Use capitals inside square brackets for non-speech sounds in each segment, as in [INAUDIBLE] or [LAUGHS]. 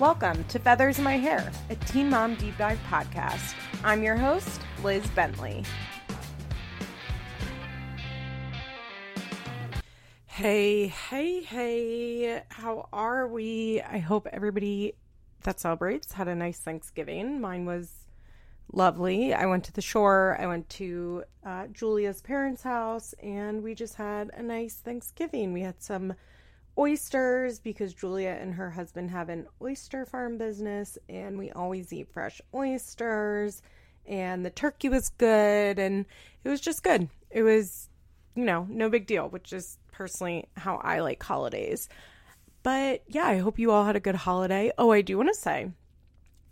Welcome to Feathers in My Hair, a Teen Mom Deep Dive podcast. I'm your host, Liz Bentley. Hey, hey, hey, how are we? I hope everybody that celebrates had a nice Thanksgiving. Mine was lovely. I went to the shore, I went to uh, Julia's parents' house, and we just had a nice Thanksgiving. We had some oysters because Julia and her husband have an oyster farm business, and we always eat fresh oysters. And the turkey was good, and it was just good. It was, you know, no big deal, which is personally how I like holidays. But yeah, I hope you all had a good holiday. Oh, I do want to say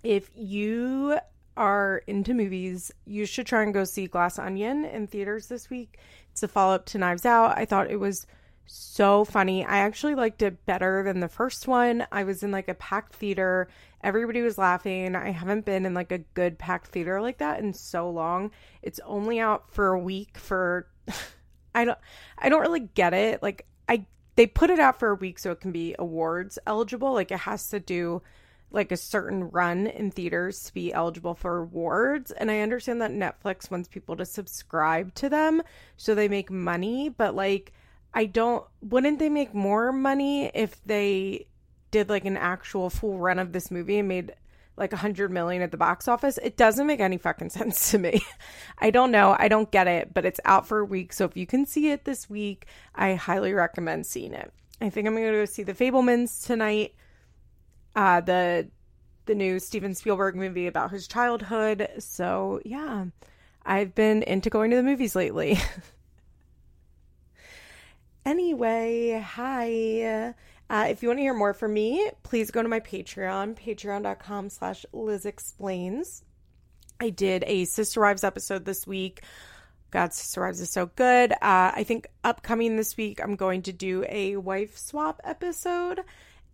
if you are into movies, you should try and go see Glass Onion in theaters this week. It's a follow up to Knives Out. I thought it was so funny. I actually liked it better than the first one. I was in like a packed theater. Everybody was laughing. I haven't been in like a good packed theater like that in so long. It's only out for a week for [LAUGHS] I don't I don't really get it. Like I they put it out for a week so it can be awards eligible. Like it has to do like a certain run in theaters to be eligible for awards. And I understand that Netflix wants people to subscribe to them so they make money, but like I don't wouldn't they make more money if they did like an actual full run of this movie and made like a hundred million at the box office? It doesn't make any fucking [LAUGHS] sense to me. I don't know. I don't get it, but it's out for a week. So if you can see it this week, I highly recommend seeing it. I think I'm gonna go see the Fabelmans tonight. Uh the the new Steven Spielberg movie about his childhood. So yeah. I've been into going to the movies lately. [LAUGHS] Anyway, hi. Uh, if you want to hear more from me, please go to my Patreon, patreon.com slash Liz Explains. I did a Sister Wives episode this week. God, Sister Wives is so good. Uh, I think upcoming this week, I'm going to do a wife swap episode,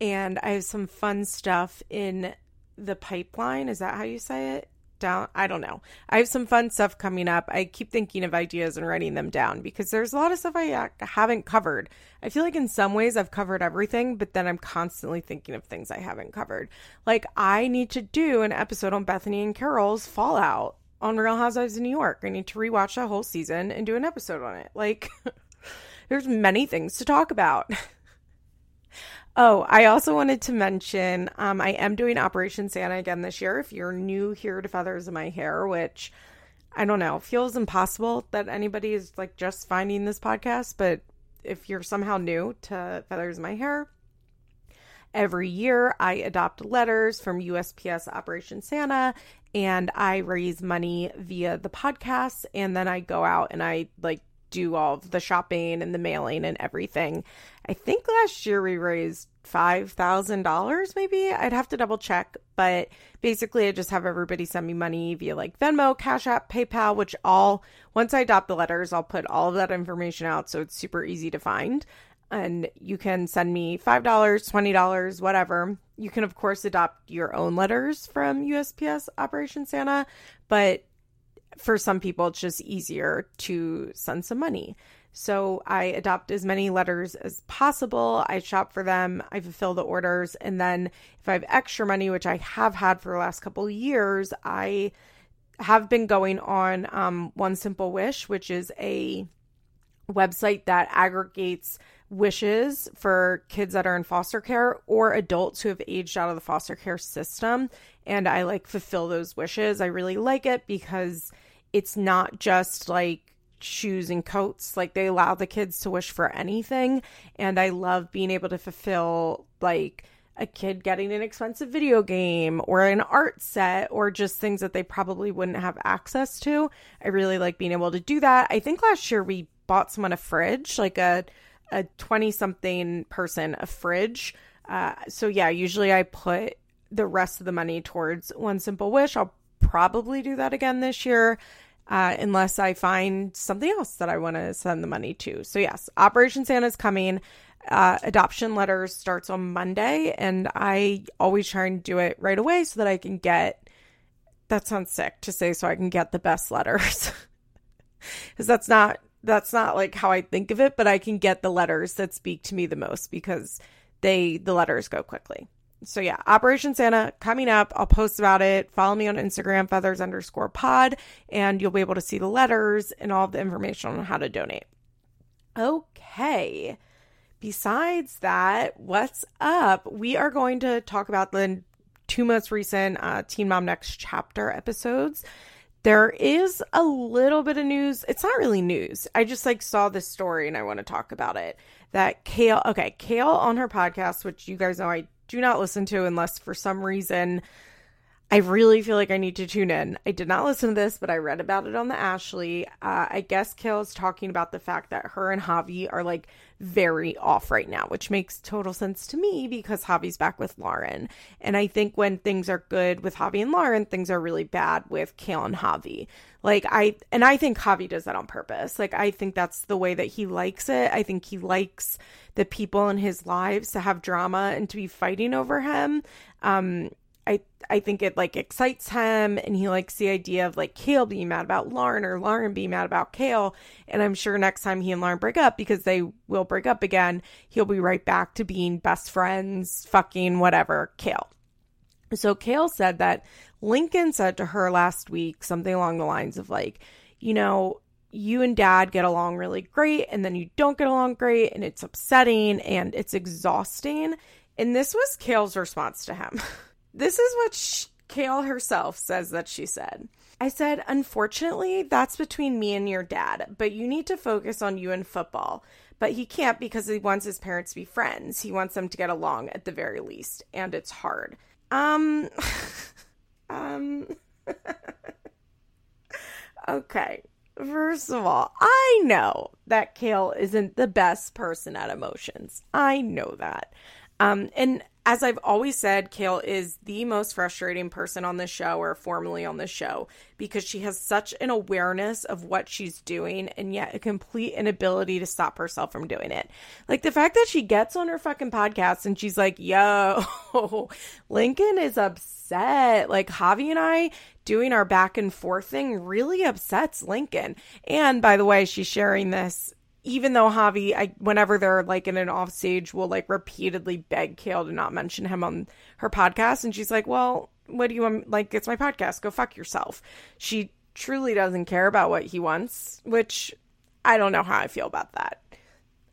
and I have some fun stuff in the pipeline. Is that how you say it? Down. I don't know. I have some fun stuff coming up. I keep thinking of ideas and writing them down because there's a lot of stuff I uh, haven't covered. I feel like in some ways I've covered everything, but then I'm constantly thinking of things I haven't covered. Like I need to do an episode on Bethany and Carol's Fallout on Real Housewives of New York. I need to rewatch that whole season and do an episode on it. Like [LAUGHS] there's many things to talk about. [LAUGHS] Oh, I also wanted to mention um, I am doing Operation Santa again this year. If you're new here to Feathers in My Hair, which I don't know, feels impossible that anybody is like just finding this podcast, but if you're somehow new to Feathers in My Hair, every year I adopt letters from USPS Operation Santa and I raise money via the podcast and then I go out and I like do all of the shopping and the mailing and everything. I think last year we raised $5,000 maybe. I'd have to double check, but basically I just have everybody send me money via like Venmo, Cash App, PayPal, which all once I adopt the letters, I'll put all of that information out so it's super easy to find. And you can send me $5, $20, whatever. You can of course adopt your own letters from USPS Operation Santa, but for some people, it's just easier to send some money. So I adopt as many letters as possible. I shop for them, I fulfill the orders, and then if I have extra money, which I have had for the last couple years, I have been going on um, One Simple Wish, which is a website that aggregates wishes for kids that are in foster care or adults who have aged out of the foster care system. And I like fulfill those wishes. I really like it because it's not just like shoes and coats. Like they allow the kids to wish for anything. And I love being able to fulfill like a kid getting an expensive video game or an art set or just things that they probably wouldn't have access to. I really like being able to do that. I think last year we bought someone a fridge, like a a 20 something person a fridge. Uh, so yeah, usually I put the rest of the money towards one simple wish. I'll probably do that again this year. Uh, unless I find something else that I want to send the money to. So, yes, Operation Santa is coming. Uh, adoption letters starts on Monday, and I always try and do it right away so that I can get that sounds sick to say, so I can get the best letters. [LAUGHS] Because that's not that's not like how I think of it, but I can get the letters that speak to me the most because they the letters go quickly. So yeah, Operation Santa coming up. I'll post about it. Follow me on Instagram, feathers underscore pod, and you'll be able to see the letters and all the information on how to donate. Okay. Besides that, what's up? We are going to talk about the two most recent uh, Teen Mom Next Chapter episodes. There is a little bit of news. It's not really news. I just like saw this story and I want to talk about it. That Kail, okay, Kail on her podcast, which you guys know I do not listen to unless for some reason I really feel like I need to tune in. I did not listen to this, but I read about it on the Ashley. Uh, I guess Kail is talking about the fact that her and Javi are like very off right now, which makes total sense to me because Javi's back with Lauren. And I think when things are good with Javi and Lauren, things are really bad with Kail and Javi. Like I and I think Javi does that on purpose. Like I think that's the way that he likes it. I think he likes the people in his lives to have drama and to be fighting over him. Um I I think it like excites him and he likes the idea of like Kail being mad about Lauren or Lauren being mad about Kail. And I'm sure next time he and Lauren break up, because they will break up again, he'll be right back to being best friends, fucking whatever, Kail. So Kail said that Lincoln said to her last week something along the lines of like, you know, you and dad get along really great and then you don't get along great and it's upsetting and it's exhausting. And this was Kail's response to him. [LAUGHS] This is what she, Kail herself says that she said. I said, unfortunately, that's between me and your dad, but you need to focus on you and football. But he can't because he wants his parents to be friends. He wants them to get along at the very least, and it's hard. Um, [LAUGHS] um, [LAUGHS] okay. First of all, I know that Kail isn't the best person at emotions. I know that. Um, and as I've always said, Kail is the most frustrating person on the show or formerly on the show because she has such an awareness of what she's doing and yet a complete inability to stop herself from doing it. Like the fact that she gets on her fucking podcast and she's like, yo, [LAUGHS] Lincoln is upset. Like Javi and I doing our back and forth thing really upsets Lincoln. And by the way, she's sharing this even though Javi, I whenever they're like in an off stage, will like repeatedly beg Kail to not mention him on her podcast, and she's like, "Well, what do you want? Like, it's my podcast. Go fuck yourself." She truly doesn't care about what he wants, which I don't know how I feel about that.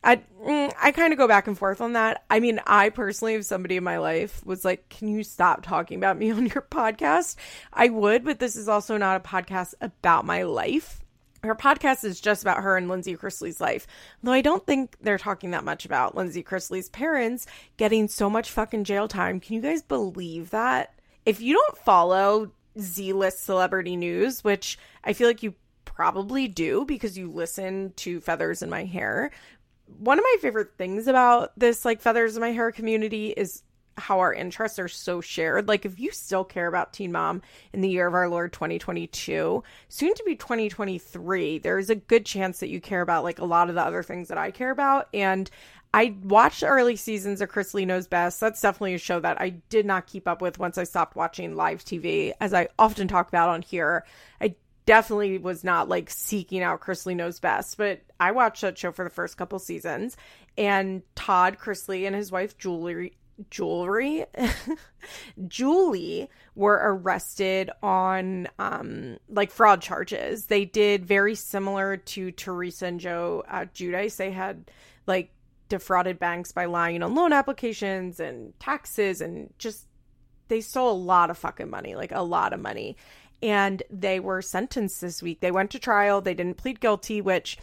I mm, I kind of go back and forth on that. I mean, I personally, if somebody in my life was like, "Can you stop talking about me on your [LAUGHS] podcast?" I would, but this is also not a podcast about my life her podcast is just about her and Lindsie Chrisley's life. Though I don't think they're talking that much about Lindsie Chrisley's parents getting so much fucking jail time. Can you guys believe that? If you don't follow Z list celebrity news, which I feel like you probably do because you listen to Feathers in My Hair, one of my favorite things about this like Feathers in My Hair community is how our interests are so shared. Like, if you still care about Teen Mom in the year of our Lord 2022, soon to be 2023, there's a good chance that you care about like a lot of the other things that I care about. And I watched early seasons of Chrisley Knows Best. That's definitely a show that I did not keep up with once I stopped watching live TV, as I often talk about on here. I definitely was not like seeking out Chrisley Knows Best, but I watched that show for the first couple seasons. And Todd Chrisley and his wife Julie jewelry. [LAUGHS] Julie were arrested on um like fraud charges. They did very similar to teresa and joe uh, Giudice they had like defrauded banks by lying on loan applications and taxes and just they stole a lot of fucking money like a lot of money. And they were sentenced this week. They went to trial. They didn't plead guilty which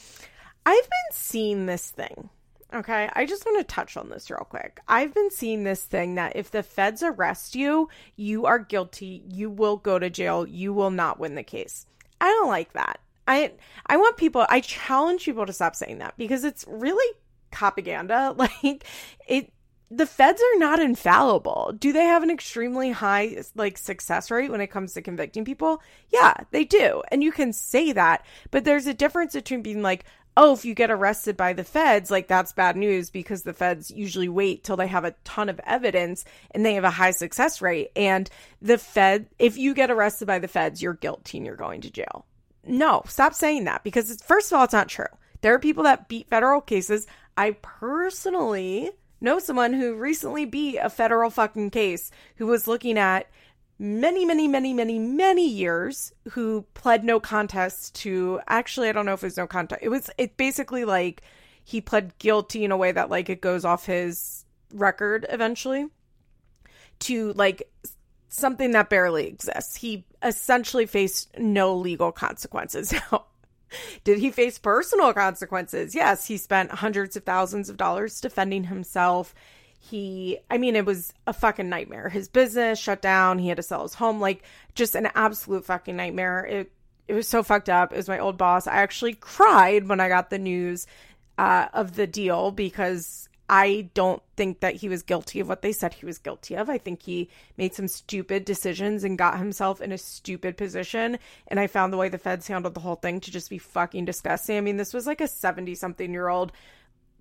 i've been seeing this thing Okay, I just want to touch on this real quick. I've been seeing this thing that if the feds arrest you, you are guilty, you will go to jail, you will not win the case. I don't like that. I I want people I challenge people to stop saying that because it's really propaganda. [LAUGHS] Like it the feds are not infallible. Do they have an extremely high like success rate when it comes to convicting people? Yeah, they do. And you can say that, but there's a difference between being like, oh, if you get arrested by the feds, like that's bad news because the feds usually wait till they have a ton of evidence and they have a high success rate. And the Fed, if you get arrested by the feds, you're guilty and you're going to jail. No, stop saying that because first of all, it's not true. There are people that beat federal cases. I personally know someone who recently beat a federal fucking case who was looking at many, many, many, many, many years who pled no contest to actually, I don't know if it was no contest. It was, it basically like he pled guilty in a way that like it goes off his record eventually to like something that barely exists. He essentially faced no legal consequences. [LAUGHS] Did he face personal consequences? Yes, he spent hundreds of thousands of dollars defending himself. He, I mean, it was a fucking nightmare. His business shut down. He had to sell his home. Like, just an absolute fucking nightmare. It, it was so fucked up. It was my old boss. I actually cried when I got the news uh, of the deal because I don't think that he was guilty of what they said he was guilty of. I think he made some stupid decisions and got himself in a stupid position. And I found the way the feds handled the whole thing to just be fucking disgusting. I mean, this was like a 70 something year old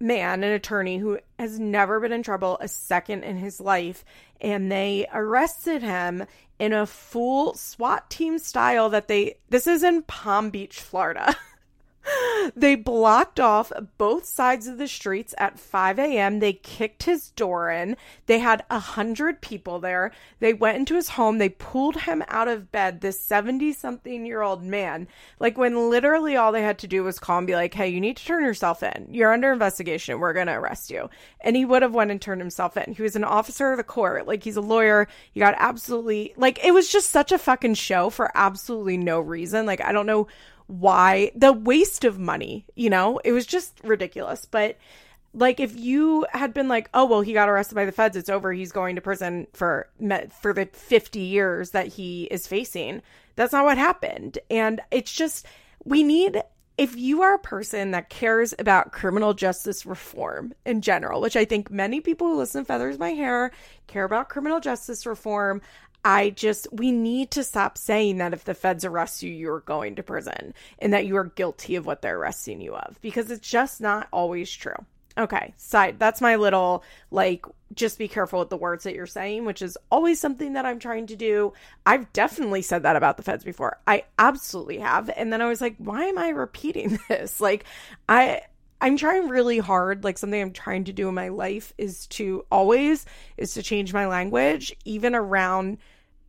man, an attorney who has never been in trouble a second in his life. And they arrested him in a full SWAT team style that they, this is in Palm Beach, Florida. [LAUGHS] [LAUGHS] they blocked off both sides of the streets at 5 a.m. They kicked his door in. They had a hundred people there. They went into his home. They pulled him out of bed, this 70 something year old man. Like when literally all they had to do was call and be like, hey, you need to turn yourself in. You're under investigation. We're going to arrest you. And he would have went and turned himself in. He was an officer of the court. Like he's a lawyer. You got absolutely, like, it was just such a fucking show for absolutely no reason. Like, I don't know why the waste of money, you know, it was just ridiculous. But like if you had been like, oh well, he got arrested by the feds, it's over, he's going to prison for for the 50 years that he is facing. That's not what happened. And it's just we need if you are a person that cares about criminal justice reform in general, which I think many people who listen to Feathers My Hair care about criminal justice reform, I just, we need to stop saying that if the feds arrest you, you're going to prison and that you are guilty of what they're arresting you of because it's just not always true. Okay, side, that's my little like, just be careful with the words that you're saying, which is always something that I'm trying to do. I've definitely said that about the feds before. I absolutely have. And then I was like, why am I repeating [LAUGHS] this? Like, I, I'm trying really hard. Like something I'm trying to do in my life is to always is to change my language, even around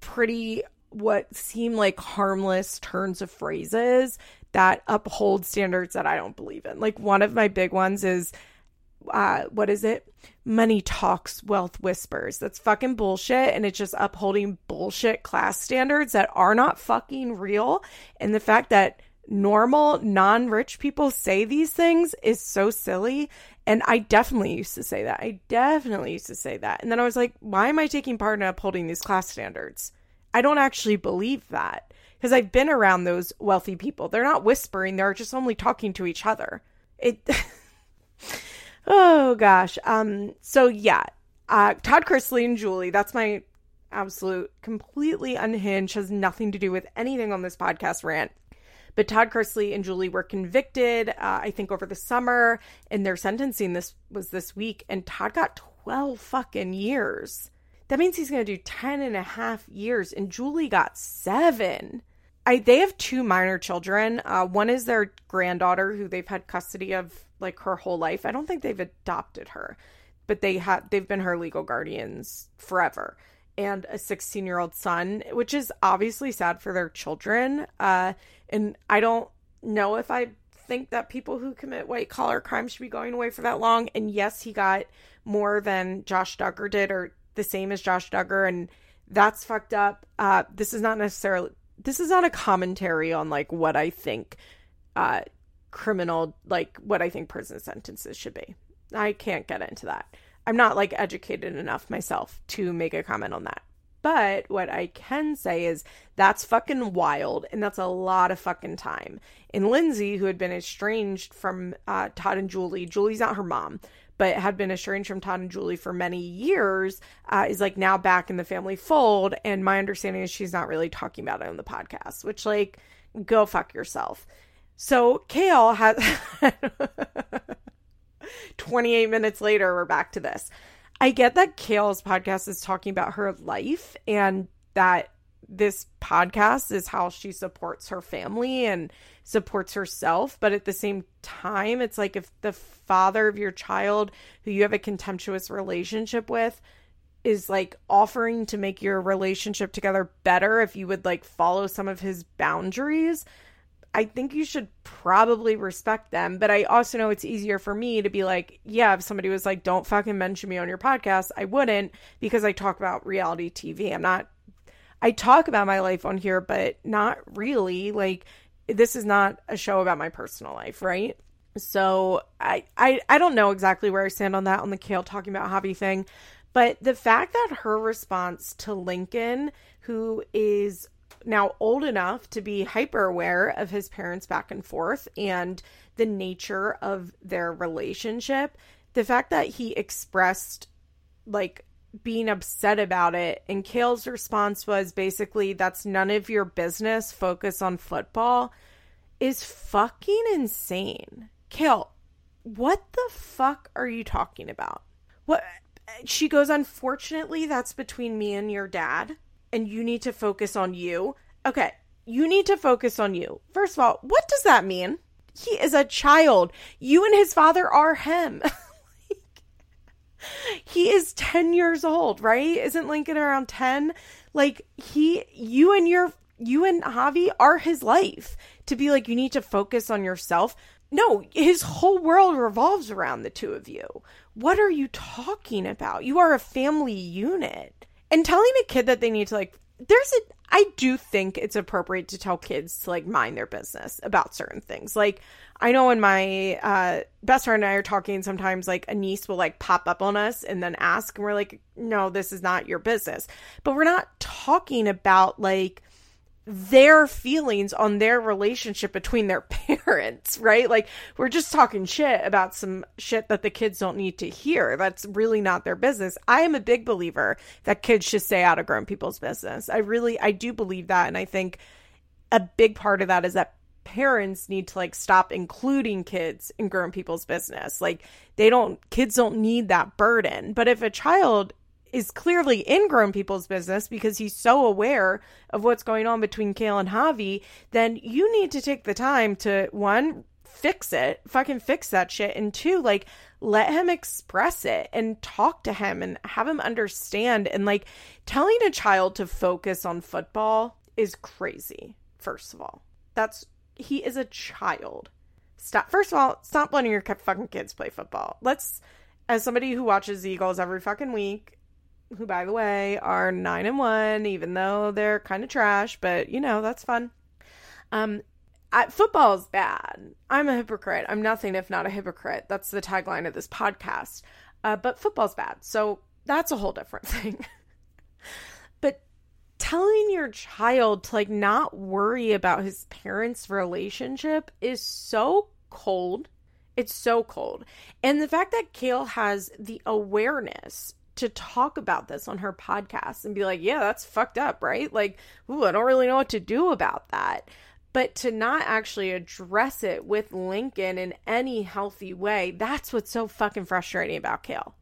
pretty what seem like harmless turns of phrases that uphold standards that I don't believe in. Like one of my big ones is uh what is it? Money talks, wealth whispers. That's fucking bullshit and it's just upholding bullshit class standards that are not fucking real. And the fact that normal non-rich people say these things is so silly and I definitely used to say that. I definitely used to say that. And then I was like, why am I taking part in upholding these class standards? I don't actually believe that because I've been around those wealthy people. They're not whispering, they're just only talking to each other. It [LAUGHS] Oh gosh. Um so yeah. Uh Todd Chrisley and Julie, that's my absolute completely unhinged has nothing to do with anything on this podcast rant but Todd Chrisley and Julie were convicted, uh, I think, over the summer, and their sentencing this was this week. And Todd got 12 fucking years. That means he's going to do 10 and a half years, and Julie got seven. I, they have two minor children. Uh, one is their granddaughter, who they've had custody of like her whole life. I don't think they've adopted her, but they have they've been her legal guardians forever and a 16 year old son, which is obviously sad for their children. Uh, and I don't know if I think that people who commit white collar crime should be going away for that long. And yes, he got more than Josh Duggar did, or the same as Josh Duggar, and that's fucked up. Uh, this is not necessarily this is not a commentary on like what I think uh, criminal like what I think prison sentences should be. I can't get into that. I'm not like educated enough myself to make a comment on that. But what I can say is that's fucking wild and that's a lot of fucking time. And Lindsie, who had been estranged from uh, Todd and Julie, Julie's not her mom, but had been estranged from Todd and Julie for many years, uh, is like now back in the family fold. And my understanding is she's not really talking about it on the podcast, which, like, go fuck yourself. So Kail has [LAUGHS] 28 minutes later, we're back to this. I get that Kail's podcast is talking about her life and that this podcast is how she supports her family and supports herself. But at the same time, it's like if the father of your child who you have a contemptuous relationship with is like offering to make your relationship together better if you would like follow some of his boundaries, I think you should probably respect them. But I also know it's easier for me to be like, yeah, if somebody was like, don't fucking mention me on your podcast, I wouldn't because I talk about reality TV. I'm not, I talk about my life on here, but not really. Like, this is not a show about my personal life, right? So I, I I don't know exactly where I stand on that on the Kail talking about Javi thing, but the fact that her response to Lincoln, who is now old enough to be hyper aware of his parents back and forth and the nature of their relationship, the fact that he expressed like being upset about it and Kail's response was basically that's none of your business, focus on football is fucking insane. Kail, what the fuck are you talking about? What she goes, unfortunately, that's between me and your dad, and you need to focus on you. Okay, you need to focus on you. First of all, what does that mean? He is a child. You and his father are him. [LAUGHS] he is 10 years old, right? Isn't Lincoln around 10? Like he you and your you and Javi are his life. To be like you need to focus on yourself. No, his whole world revolves around the two of you. What are you talking about? You are a family unit. And telling a kid that they need to like there's a I do think it's appropriate to tell kids to like mind their business about certain things. Like I know when my uh, best friend and I are talking, sometimes like a niece will like pop up on us and then ask, and we're like, no, this is not your business. But we're not talking about like their feelings on their relationship between their [LAUGHS] parents, right? Like we're just talking shit about some shit that the kids don't need to hear. That's really not their business. I am a big believer that kids should stay out of grown people's business. I really I do believe that and I think a big part of that is that parents need to like stop including kids in grown people's business. Like they don't kids don't need that burden. But if a child is clearly in grown people's business because he's so aware of what's going on between Kail and Javi, then you need to take the time to one, fix it, fucking fix that shit, and two, like let him express it and talk to him and have him understand. And like telling a child to focus on football is crazy, first of all. That's he is a child. Stop. First of all, stop letting your fucking kids play football. Let's, as somebody who watches the Eagles every fucking week, who, by the way, are nine and one, even though they're kind of trash, but you know, that's fun. Um, I, football is bad. I'm a hypocrite. I'm nothing if not a hypocrite. That's the tagline of this podcast. Uh, but football's bad. So that's a whole different [LAUGHS] thing. but telling your child to like not worry about his parents' relationship is so cold. It's so cold. And the fact that Kail has the awareness to talk about this on her podcast and be like, yeah, that's fucked up, right? Like, ooh, I don't really know what to do about that. But to not actually address it with Lincoln in any healthy way, that's what's so fucking frustrating about Kail.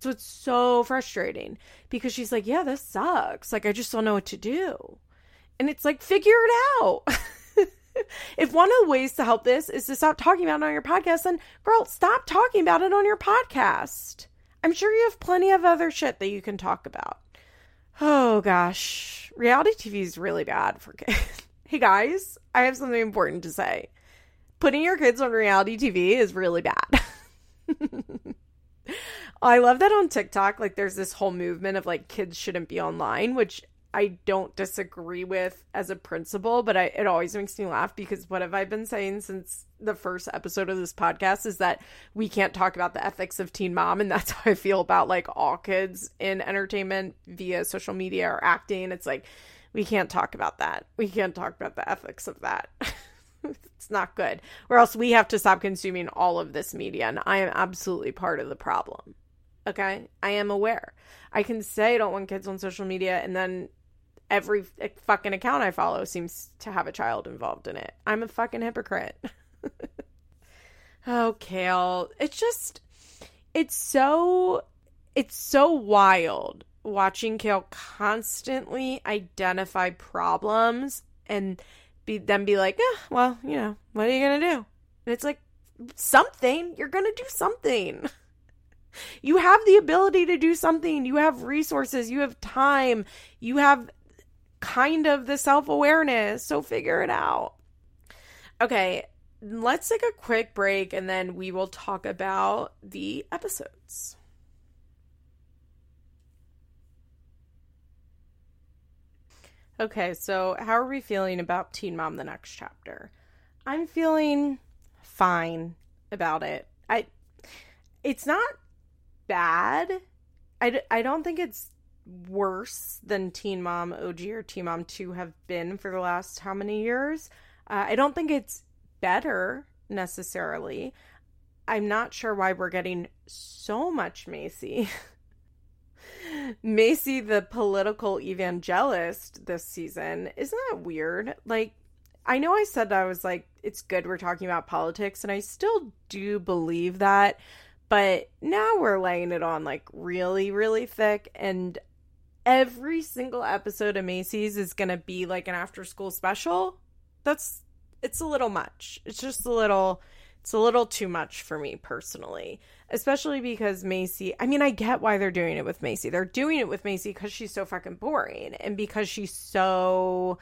So it's so frustrating because she's like, yeah, this sucks. Like, I just don't know what to do. And it's like, figure it out. [LAUGHS] if one of the ways to help this is to stop talking about it on your podcast, then girl, stop talking about it on your podcast. I'm sure you have plenty of other shit that you can talk about. Oh gosh, reality TV is really bad for kids. [LAUGHS] hey guys, I have something important to say. Putting your kids on reality TV is really bad. [LAUGHS] I love that on TikTok, like there's this whole movement of like kids shouldn't be online, which I don't disagree with as a principle, but I, it always makes me laugh because what have I been saying since the first episode of this podcast is that we can't talk about the ethics of teen mom. And that's [LAUGHS] how I feel about like all kids in entertainment via social media or acting. It's like, we can't talk about that. We can't talk about the ethics of that. [LAUGHS] it's not good. Or else we have to stop consuming all of this media. And I am absolutely part of the problem. Okay. I am aware. I can say I don't want kids on social media and then every fucking account I follow seems to have a child involved in it. I'm a fucking hypocrite. [LAUGHS] oh, Kail. It's just, it's so, it's so wild watching Kail constantly identify problems and be then be like, yeah, well, you know, what are you gonna do? And it's like something. You're gonna do something. [LAUGHS] You have the ability to do something. You have resources. You have time. You have kind of the self awareness. So figure it out. Okay, let's take a quick break and then we will talk about the episodes. Okay, so how are we feeling about Teen Mom the next chapter? I'm feeling fine about it. I it's not bad. I, I don't think it's worse than Teen Mom OG or Teen Mom 2 have been for the last how many years? Uh, I don't think it's better necessarily. I'm not sure why we're getting so much Macy. [LAUGHS] Macy, the political evangelist this season. Isn't that weird? Like, I know I said I was like, it's good we're talking about politics, and I still do believe that. But now we're laying it on like really, really thick. And every single episode of Macy's is going to be like an after school special. That's, it's a little much. It's just a little it's a little too much for me personally, especially because Macy, I mean, I get why they're doing it with Macy. They're doing it with Macy because she's so fucking boring and because she's so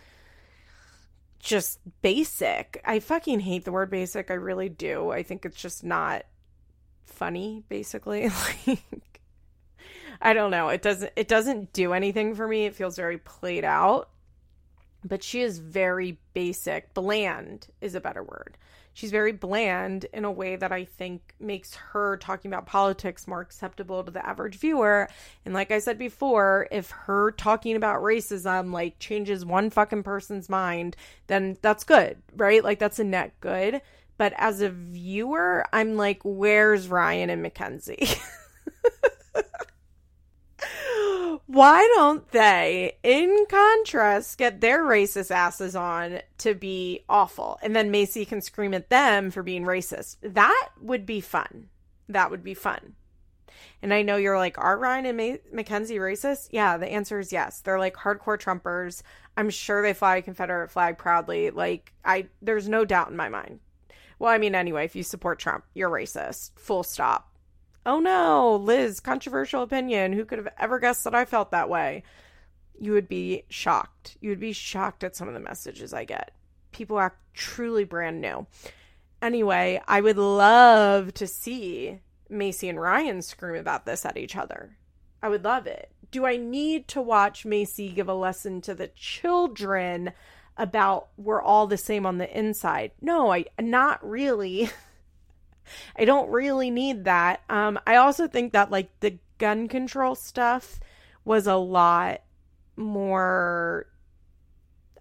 just basic. I fucking hate the word basic. I really do. I think it's just not funny, basically. [LAUGHS] like, I don't know. It doesn't, it doesn't do anything for me. It feels very played out. But she is very basic. Bland is a better word she's very bland in a way that I think makes her talking about politics more acceptable to the average viewer. And like I said before, if her talking about racism like changes one fucking person's mind, then that's good, right? Like that's a net good. But as a viewer, I'm like, where's Ryan and Mackenzie? [LAUGHS] Why don't they, in contrast, get their racist asses on to be awful? And then Macy can scream at them for being racist. That would be fun. That would be fun. And I know you're like, are Ryan and May- Mackenzie racist? Yeah, the answer is yes. They're like hardcore Trumpers. I'm sure they fly a Confederate flag proudly. Like, I, there's no doubt in my mind. Well, I mean, anyway, if you support Trump, you're racist. Full stop. Oh no, Liz, controversial opinion. Who could have ever guessed that I felt that way? You would be shocked. You would be shocked at some of the messages I get. People act truly brand new. Anyway, I would love to see Macy and Ryan scream about this at each other. I would love it. Do I need to watch Macy give a lesson to the children about we're all the same on the inside? No, I not really. [LAUGHS] I don't really need that. Um, I also think that like the gun control stuff was a lot more.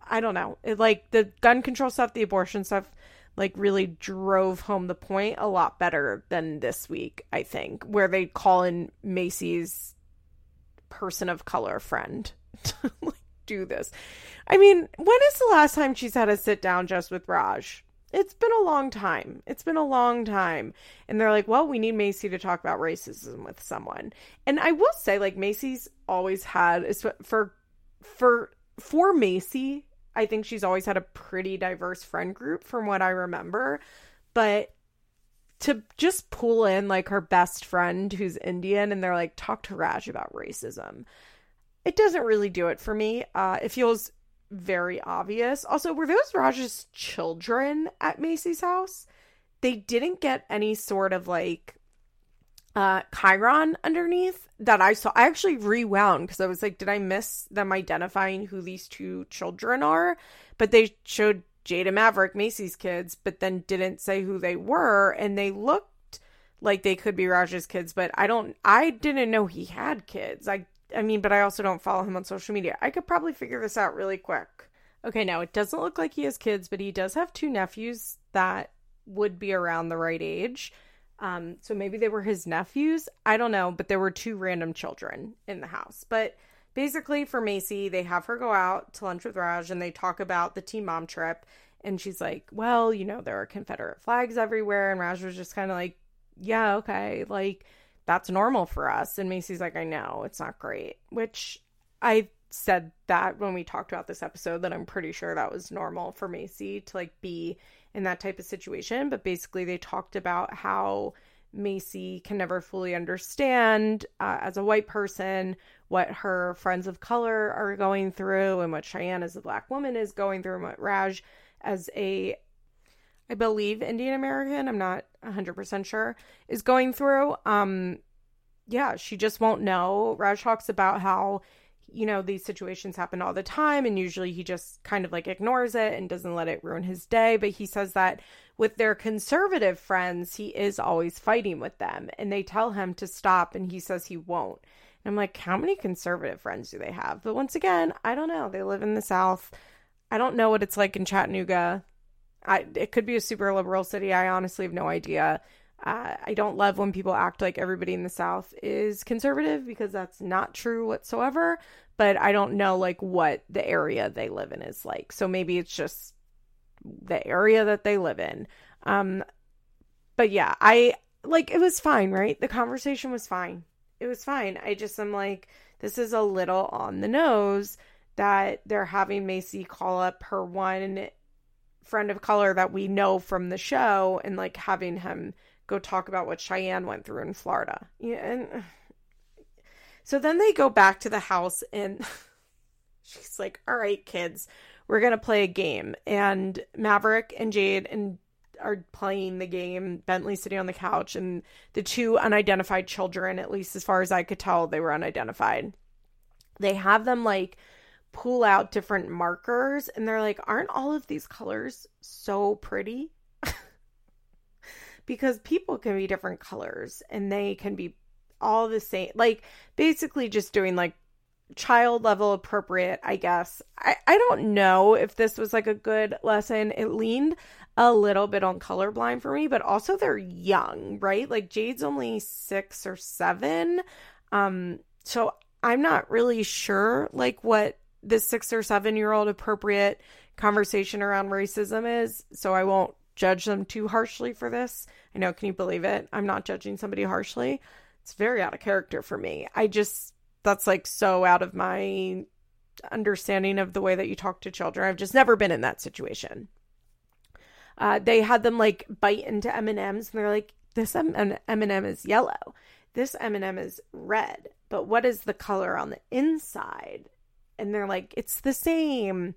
I don't know. It, like the gun control stuff, the abortion stuff, like really drove home the point a lot better than this week. I think where they call in Macy's person of color friend [LAUGHS] to like, do this. I mean, when is the last time she's had a sit down just with Raj? It's been a long time. It's been a long time. And they're like, well, we need Macy to talk about racism with someone. And I will say, like, Macy's always had, for, for, for Macy, I think she's always had a pretty diverse friend group from what I remember. But to just pull in like her best friend who's Indian and they're like, talk to Raj about racism. It doesn't really do it for me. Uh, it feels very obvious. Also, were those Raj's children at Macy's house? They didn't get any sort of like uh chyron underneath that I saw. I actually rewound because I was like, did I miss them identifying who these two children are? But they showed Jada Maverick, Macy's kids, but then didn't say who they were, and they looked like they could be Raj's kids, but I don't I didn't know he had kids. I I mean, but I also don't follow him on social media. I could probably figure this out really quick. Okay, now it doesn't look like he has kids, but he does have two nephews that would be around the right age. Um, so maybe they were his nephews. I don't know, but there were two random children in the house. But basically, for Macy, they have her go out to lunch with Raj and they talk about the Teen Mom trip. And she's like, Well, you know, there are Confederate flags everywhere. And Raj was just kind of like, Yeah, okay. Like, that's normal for us. And Macy's like, I know, it's not great. Which I said that when we talked about this episode that I'm pretty sure that was normal for Macy to like be in that type of situation. But basically, they talked about how Macy can never fully understand uh, as a white person what her friends of color are going through and what Cheyenne as a black woman is going through and what Raj as a I believe Indian American, I'm not 100% sure, is going through. Um yeah, she just won't know. Raj talks about how you know, these situations happen all the time, and usually he just kind of like ignores it and doesn't let it ruin his day. But he says that with their conservative friends, he is always fighting with them, and they tell him to stop, and he says he won't. And I'm like, how many conservative friends do they have? But once again, I don't know. They live in the South. I don't know what it's like in Chattanooga. I, it could be a super liberal city. I honestly have no idea. Uh, I don't love when people act like everybody in the South is conservative because that's not true whatsoever. But I don't know like what the area they live in is like. So maybe it's just the area that they live in. Um, but yeah, I like it was fine, right? The conversation was fine. It was fine. I just am like, this is a little on the nose that they're having Macy call up her one friend of color that we know from the show and like having him go talk about what Cheyenne went through in Florida. Yeah, and so then they go back to the house and [LAUGHS] she's like, "All right, kids, we're going to play a game." And Maverick and Jade and are playing the game. Bentley sitting on the couch and the two unidentified children, at least as far as I could tell, they were unidentified. They have them like pull out different markers and they're like, "Aren't all of these colors so pretty?" [LAUGHS] because people can be different colors and they can be all the same like basically just doing like child level appropriate i guess. I, I don't know if this was like a good lesson. It leaned a little bit on colorblind for me but also they're young right? Like jade's only six or seven. Um so i'm not really sure like what this six or seven year old appropriate conversation around racism is so i won't judge them too harshly for this. I know, can you believe it? I'm not judging somebody harshly. It's very out of character for me. I just, that's like so out of my understanding of the way that you talk to children. I've just never been in that situation. Uh, they had them like bite into M&Ms and they're like, this M&M is yellow. This M&M is red. But what is the color on the inside? And they're like, it's the same.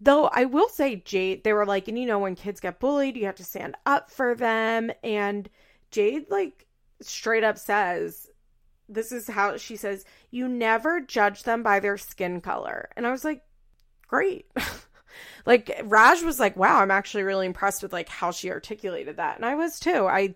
Though I will say, Jade, they were like, and you know, when kids get bullied, you have to stand up for them. And Jade, like, straight up says, this is how she says, you never judge them by their skin color. And I was like, great. [LAUGHS] like, Raj was like, wow, I'm actually really impressed with like how she articulated that. And I was too. I,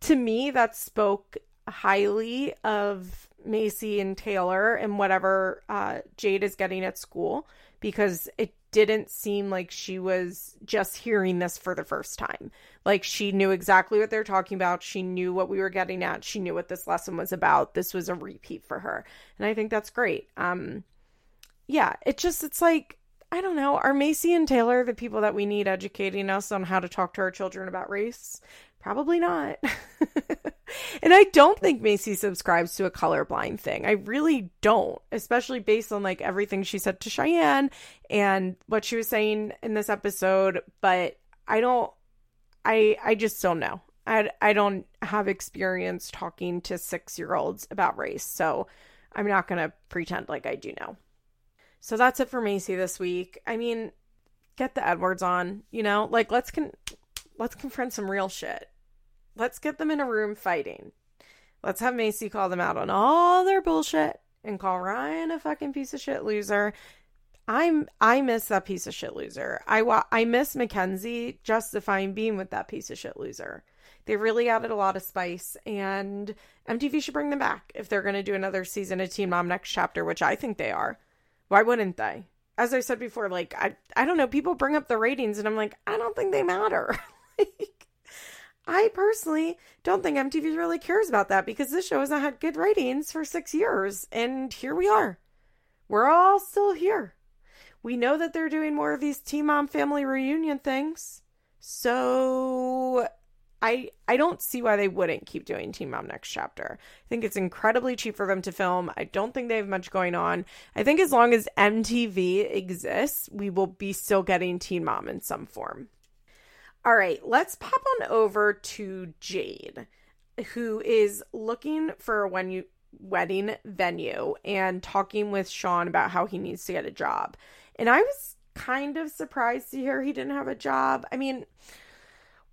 to me, that spoke highly of Macy and Taylor and whatever uh, Jade is getting at school because it didn't seem like she was just hearing this for the first time. Like she knew exactly what they're talking about. She knew what we were getting at. She knew what this lesson was about. This was a repeat for her. And I think that's great. Um yeah, it just it's like I don't know, are Macy and Taylor the people that we need educating us on how to talk to our children about race? Probably not. [LAUGHS] and I don't think Macy subscribes to a colorblind thing. I really don't, especially based on like everything she said to Cheyenne and what she was saying in this episode, but I don't I I just don't know. I I don't have experience talking to 6-year-olds about race. So I'm not going to pretend like I do know. So that's it for Macy this week. I mean, get the Edwards on, you know? Like let's con- let's confront some real shit. Let's get them in a room fighting. Let's have Macy call them out on all their bullshit and call Ryan a fucking piece of shit loser. I'm I miss that piece of shit loser. I wa- I miss Mackenzie justifying being with that piece of shit loser. They really added a lot of spice, and MTV should bring them back if they're going to do another season of Teen Mom Next Chapter, which I think they are. Why wouldn't they? As I said before, like I I don't know, people bring up the ratings, and I'm like, I don't think they matter. [LAUGHS] like, I personally don't think MTV really cares about that because this show hasn't had good ratings for six years. And here we are. We're all still here. We know that they're doing more of these Teen Mom family reunion things. So I I don't see why they wouldn't keep doing Teen Mom next chapter. I think it's incredibly cheap for them to film. I don't think they have much going on. I think as long as MTV exists, we will be still getting Teen Mom in some form. All right, let's pop on over to Jade, who is looking for a when you wedding venue and talking with Sean about how he needs to get a job. And I was kind of surprised to hear he didn't have a job. I mean,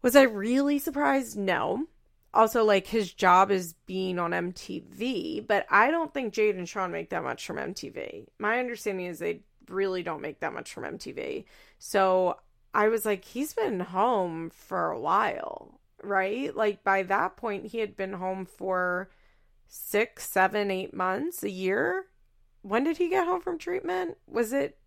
was I really surprised? No. Also, like his job is being on MTV, but I don't think Jade and Sean make that much from MTV. My understanding is they really don't make that much from MTV. So I was like, he's been home for a while, right? Like by that point, he had been home for six, seven, eight months, a year. When did he get home from treatment? Was it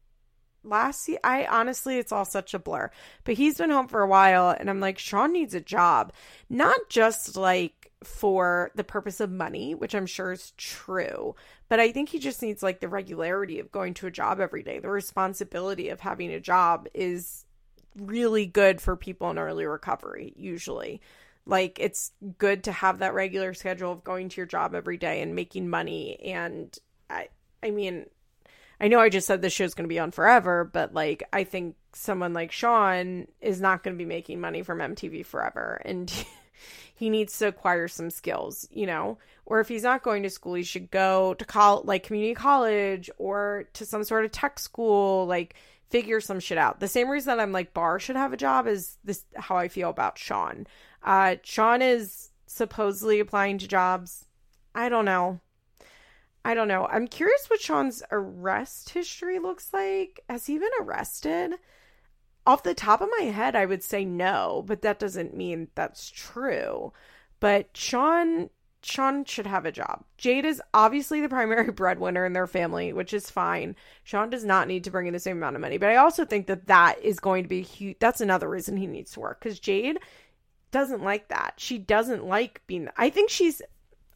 last year? I honestly, it's all such a blur. But he's been home for a while, and I'm like, Sean needs a job, not just like for the purpose of money, which I'm sure is true, but I think he just needs like the regularity of going to a job every day. The responsibility of having a job is really good for people in early recovery, usually. Like it's good to have that regular schedule of going to your job every day and making money. And I, I mean, I know I just said this show's going to be on forever, but like I think someone like Sean is not going to be making money from MTV forever, and [LAUGHS] he needs to acquire some skills, you know. Or if he's not going to school, he should go to call like community college or to some sort of tech school, like figure some shit out. The same reason that I'm like Bar should have a job is this how I feel about Sean. Uh, Sean is supposedly applying to jobs. I don't know. I don't know. I'm curious what Sean's arrest history looks like. Has he been arrested? Off the top of my head, I would say no, but that doesn't mean that's true. But Sean Sean should have a job. Jade is obviously the primary [LAUGHS] breadwinner in their family, which is fine. Sean does not need to bring in the same amount of money, but I also think that that is going to be huge. That's another reason he needs to work because Jade doesn't like that. She doesn't like being. I think she's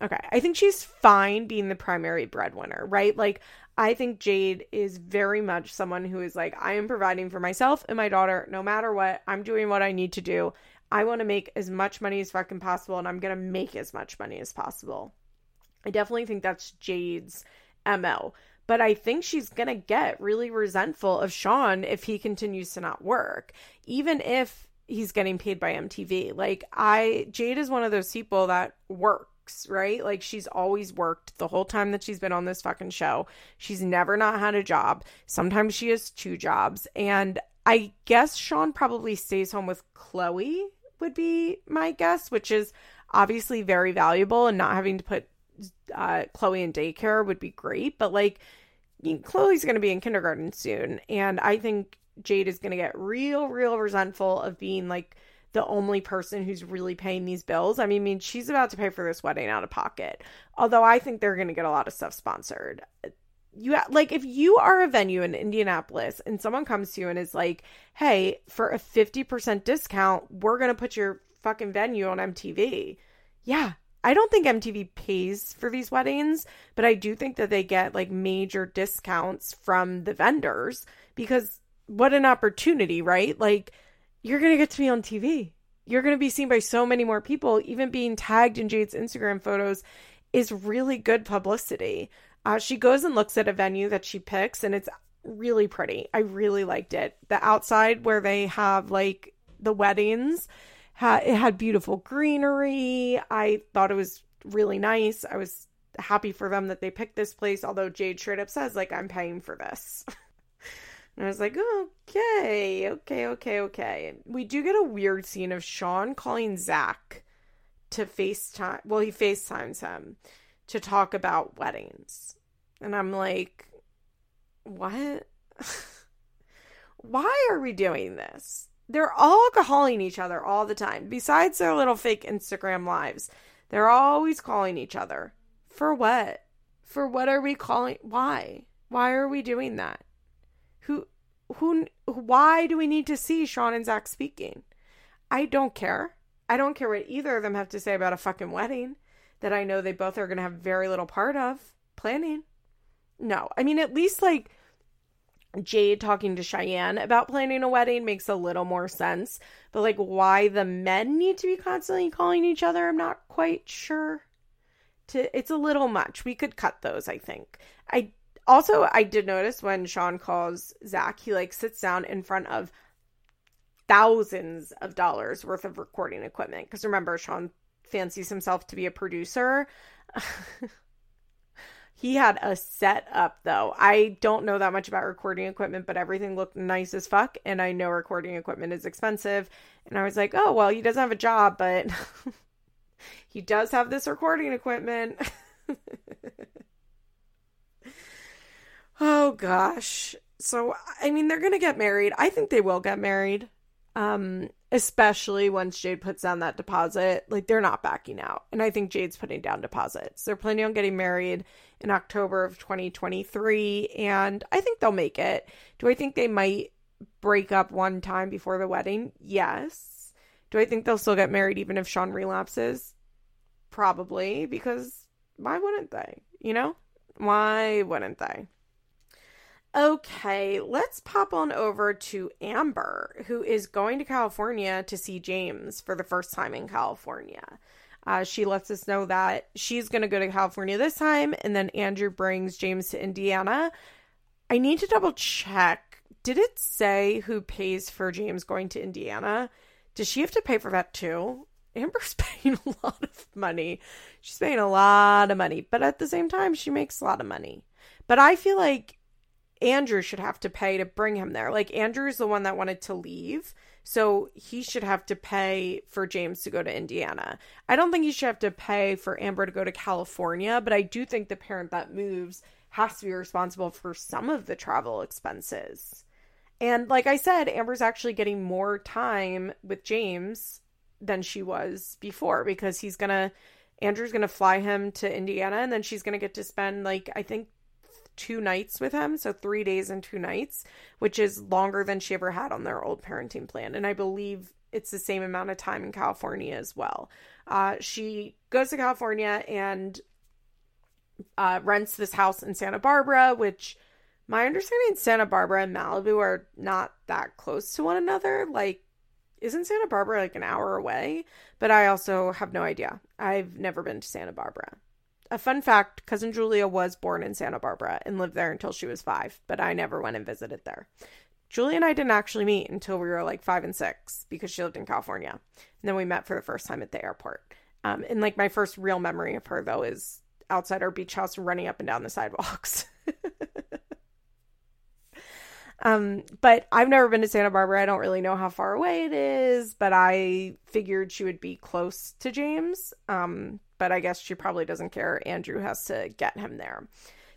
okay. I think she's fine being the primary breadwinner, right? Like, I think Jade is very much someone who is like, I am providing for myself and my daughter no matter what. I'm doing what I need to do. I want to make as much money as fucking possible and I'm going to make as much money as possible. I definitely think that's Jade's MO. But I think she's going to get really resentful of Sean if he continues to not work. Even if he's getting paid by MTV. Like I Jade is one of those people that works, right? Like she's always worked the whole time that she's been on this fucking show. She's never not had a job. Sometimes she has two jobs and I guess Sean probably stays home with Chloe would be my guess, which is obviously very valuable and not having to put uh, Chloe in daycare would be great, but like Chloe's going to be in kindergarten soon and I think Jade is going to get real, real resentful of being like the only person who's really paying these bills. I mean, I mean, she's about to pay for this wedding out of pocket. Although I think they're going to get a lot of stuff sponsored. You like if you are a venue in Indianapolis and someone comes to you and is like, "Hey, for a 50% discount, we're going to put your fucking venue on MTV." Yeah, I don't think MTV pays for these weddings, but I do think that they get like major discounts from the vendors because what an opportunity, right? Like you're going to get to be on TV. You're going to be seen by so many more people. Even being tagged in Jade's Instagram photos is really good publicity. Uh, she goes and looks at a venue that she picks, and it's really pretty. I really liked it. The outside where they have like the weddings, ha- it had beautiful greenery. I thought it was really nice. I was happy for them that they picked this place, although Jade straight up says, like, I'm paying for this. [LAUGHS] And I was like, okay, okay, okay, okay. We do get a weird scene of Sean calling Zach to FaceTime. Well, he FaceTimes him to talk about weddings. And I'm like, what? [LAUGHS] Why are we doing this? They're all calling each other all the time. Besides their little fake Instagram lives, they're always calling each other. For what? For what are we calling? Why? Why are we doing that? Who who why do we need to see Sean and Zach speaking? I don't care. I don't care what either of them have to say about a fucking wedding that I know they both are going to have very little part of planning. No. I mean at least like Jade talking to Cheyenne about planning a wedding makes a little more sense. But like why the men need to be constantly calling each other, I'm not quite sure. To it's a little much. We could cut those, I think. I also I did notice when Sean calls Zach, he like sits down in front of thousands of dollars worth of recording equipment. Because remember, Sean fancies himself to be a producer. [LAUGHS] He had a setup though. I don't know that much about recording equipment, but everything looked nice as fuck. And I know recording equipment is expensive. And I was like, oh, well, he doesn't have a job, but [LAUGHS] he does have this recording equipment. [LAUGHS] oh gosh. So, I mean, they're going to get married. I think they will get married. Um, especially once Jade puts down that deposit. Like they're not backing out. And I think Jade's putting down deposits. They're planning on getting married in October of 2023 and I think they'll make it. Do I think they might break up one time before the wedding? Yes. Do I think they'll still get married even if Sean relapses? Probably because why wouldn't they? You know? Why wouldn't they? Okay, let's pop on over to Amber, who is going to California to see James for the first time in California. Uh, she lets us know that she's going to go to California this time, and then Andrew brings James to Indiana. I need to double check. Did it say who pays for James going to Indiana? Does she have to pay for that too? Amber's [LAUGHS] paying a lot of money. She's paying a lot of money, but at the same time, she makes a lot of money. But I feel like Andrew should have to pay to bring him there. Like Andrew's the one that wanted to leave, so he should have to pay for James to go to Indiana. I don't think he should have to pay for Amber to go to California, but I do think the parent that moves has to be responsible for some of the travel expenses. And like I said, Amber's actually getting more time with James than she was before because he's going to Andrew's going to fly him to Indiana and then she's going to get to spend like I think two nights with him, so three days and two nights, which is longer than she ever had on their old parenting plan. And I believe it's the same amount of time in California as well. Uh, she goes to California and uh, rents this house in Santa Barbara, which my understanding Santa Barbara and Malibu are not that close to one another. Like, isn't Santa Barbara like an hour away? But I also have no idea. I've never been to Santa Barbara a fun fact cousin Julia was born in Santa Barbara and lived there until she was five, but I never went and visited there. Julia and I didn't actually meet until we were like five and six because she lived in California. And then we met for the first time at the airport. Um, and like my first real memory of her, though, is outside our beach house running up and down the sidewalks. [LAUGHS] um, but I've never been to Santa Barbara. I don't really know how far away it is, but I figured she would be close to James. Um, but I guess she probably doesn't care. Andrew has to get him there.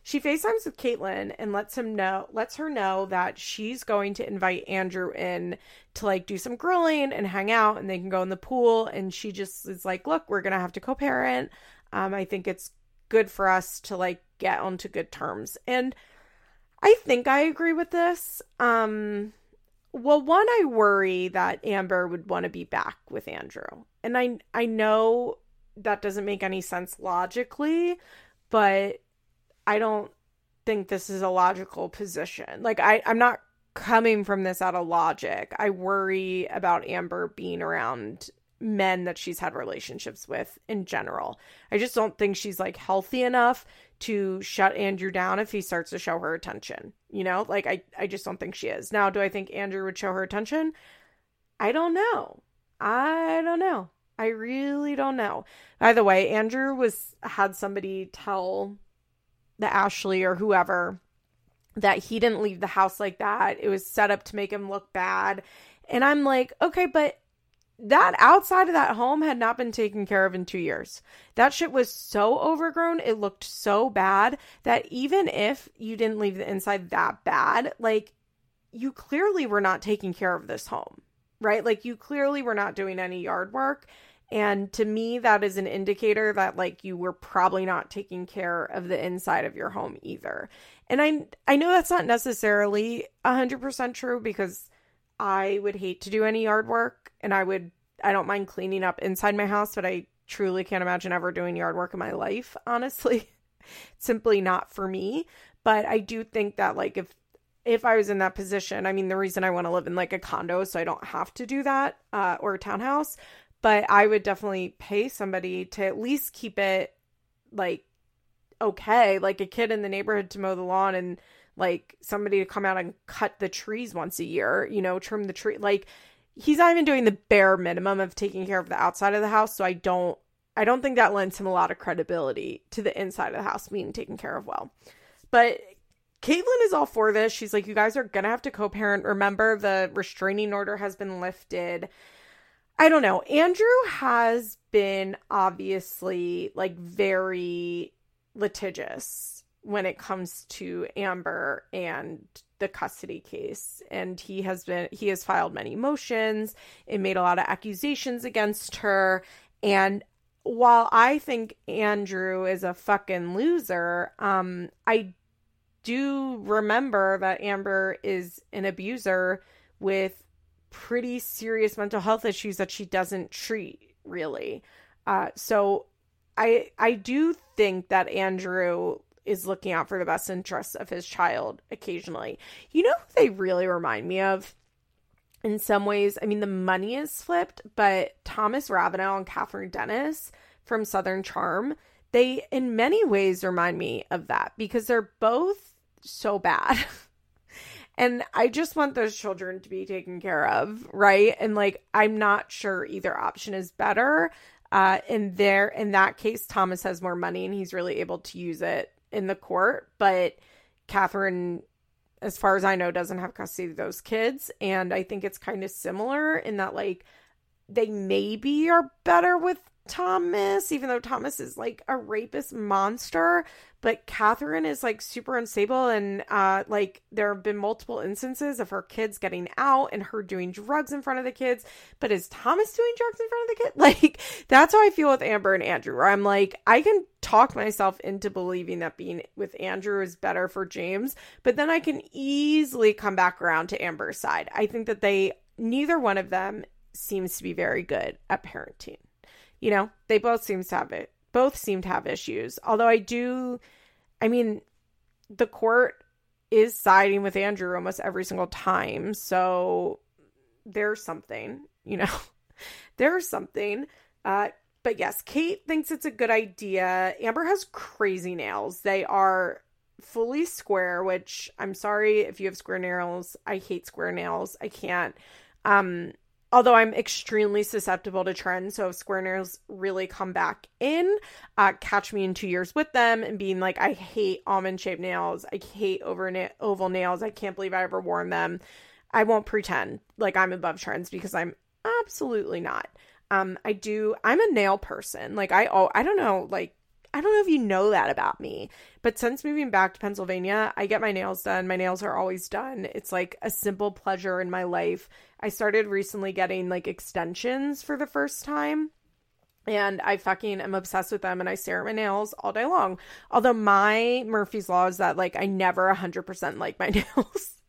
She FaceTimes with Catelynn and lets him know lets her know that she's going to invite Andrew in to like do some grilling and hang out and they can go in the pool and she just is like, "Look, we're going to have to co-parent. Um I think it's good for us to like get onto good terms." And I think I agree with this. Um well, one I worry that Amber would want to be back with Andrew. And I I know that doesn't make any sense logically, but I don't think this is a logical position. Like I I'm not coming from this out of logic. I worry about Amber being around men that she's had relationships with in general. I just don't think she's like healthy enough to shut Andrew down if he starts to show her attention. You know, like I I just don't think she is. Now, do I think Andrew would show her attention? I don't know. I don't know. I really don't know. By the way, Andrew was had somebody tell the Ashley or whoever that he didn't leave the house like that. It was set up to make him look bad. And I'm like, okay, but that outside of that home had not been taken care of in two years. That shit was so overgrown. It looked so bad that even if you didn't leave the inside that bad, like you clearly were not taking care of this home, right? Like you clearly were not doing any yard work. And to me, that is an indicator that like you were probably not taking care of the inside of your home either. And I I know that's not necessarily 100% true because I would hate to do any yard work and I would I don't mind cleaning up inside my house, but I truly can't imagine ever doing yard work in my life, [LAUGHS] honestly. Simply not for me, but I do think that like if if I was in that position, I mean, the reason I want to live in like a condo so I don't have to do that uh, or a townhouse, but I would definitely pay somebody to at least keep it like okay, like a kid in the neighborhood to mow the lawn and like somebody to come out and cut the trees once a year, you know, trim the tree. Like he's not even doing the bare minimum of taking care of the outside of the house, so I don't I don't think that lends him a lot of credibility to the inside of the house being taken care of well. But Catelynn is all for this. She's like, you guys are gonna have to co-parent. Remember, the restraining order has been lifted. I don't know. Andrew has been obviously like very litigious when it comes to Amber and the custody case. And he has been he has filed many motions. And made a lot of accusations against her. And while I think Andrew is a fucking loser um I do remember that Amber is an abuser with pretty serious mental health issues that she doesn't treat really. Uh, so I I do think that Andrew is looking out for the best interests of his child occasionally. You know who they really remind me of? In some ways, I mean the money is flipped, but Thomas Ravenel and Kathryn Dennis from Southern Charm, they in many ways remind me of that because they're both so bad. [LAUGHS] and I just want those children to be taken care of, right? And like I'm not sure either option is better. Uh in there in that case Thomas has more money and he's really able to use it in the court, but Kathryn as far as I know doesn't have custody of those kids and I think it's kind of similar in that like they maybe are better with Thomas, even though Thomas is like a rapist monster, but Kathryn is like super unstable and uh like there have been multiple instances of her kids getting out and her doing drugs in front of the kids. But is Thomas doing drugs in front of the kid? [LAUGHS] Like that's how I feel with Amber and Andrew, where I'm like, I can talk myself into believing that being with Andrew is better for James, but then I can easily come back around to Amber's side. I think that they neither one of them seems to be very good at parenting you know, they both seem to have it. Both seem to have issues. Although I do, I mean, the court is siding with Andrew almost every single time. So there's something, you know, [LAUGHS] there's something. Uh, but yes, Kate thinks it's a good idea. Amber has crazy nails. They are fully square, which I'm sorry if you have square nails. I hate square nails. I can't. Um, although I'm extremely susceptible to trends. So if square nails really come back in, uh, catch me in two years with them and being like, I hate almond shaped nails. I hate over na- oval nails. I can't believe I ever worn them. I won't pretend like I'm above trends because I'm absolutely not. Um, I do. I'm a nail person. Like I, oh, I don't know. Like I don't know if you know that about me, but since moving back to Pennsylvania, I get my nails done. My nails are always done. It's like a simple pleasure in my life. I started recently getting like extensions for the first time. And I fucking am obsessed with them and I stare at my nails all day long. Although my Murphy's Law is that like I never 100% like my [LAUGHS] nails.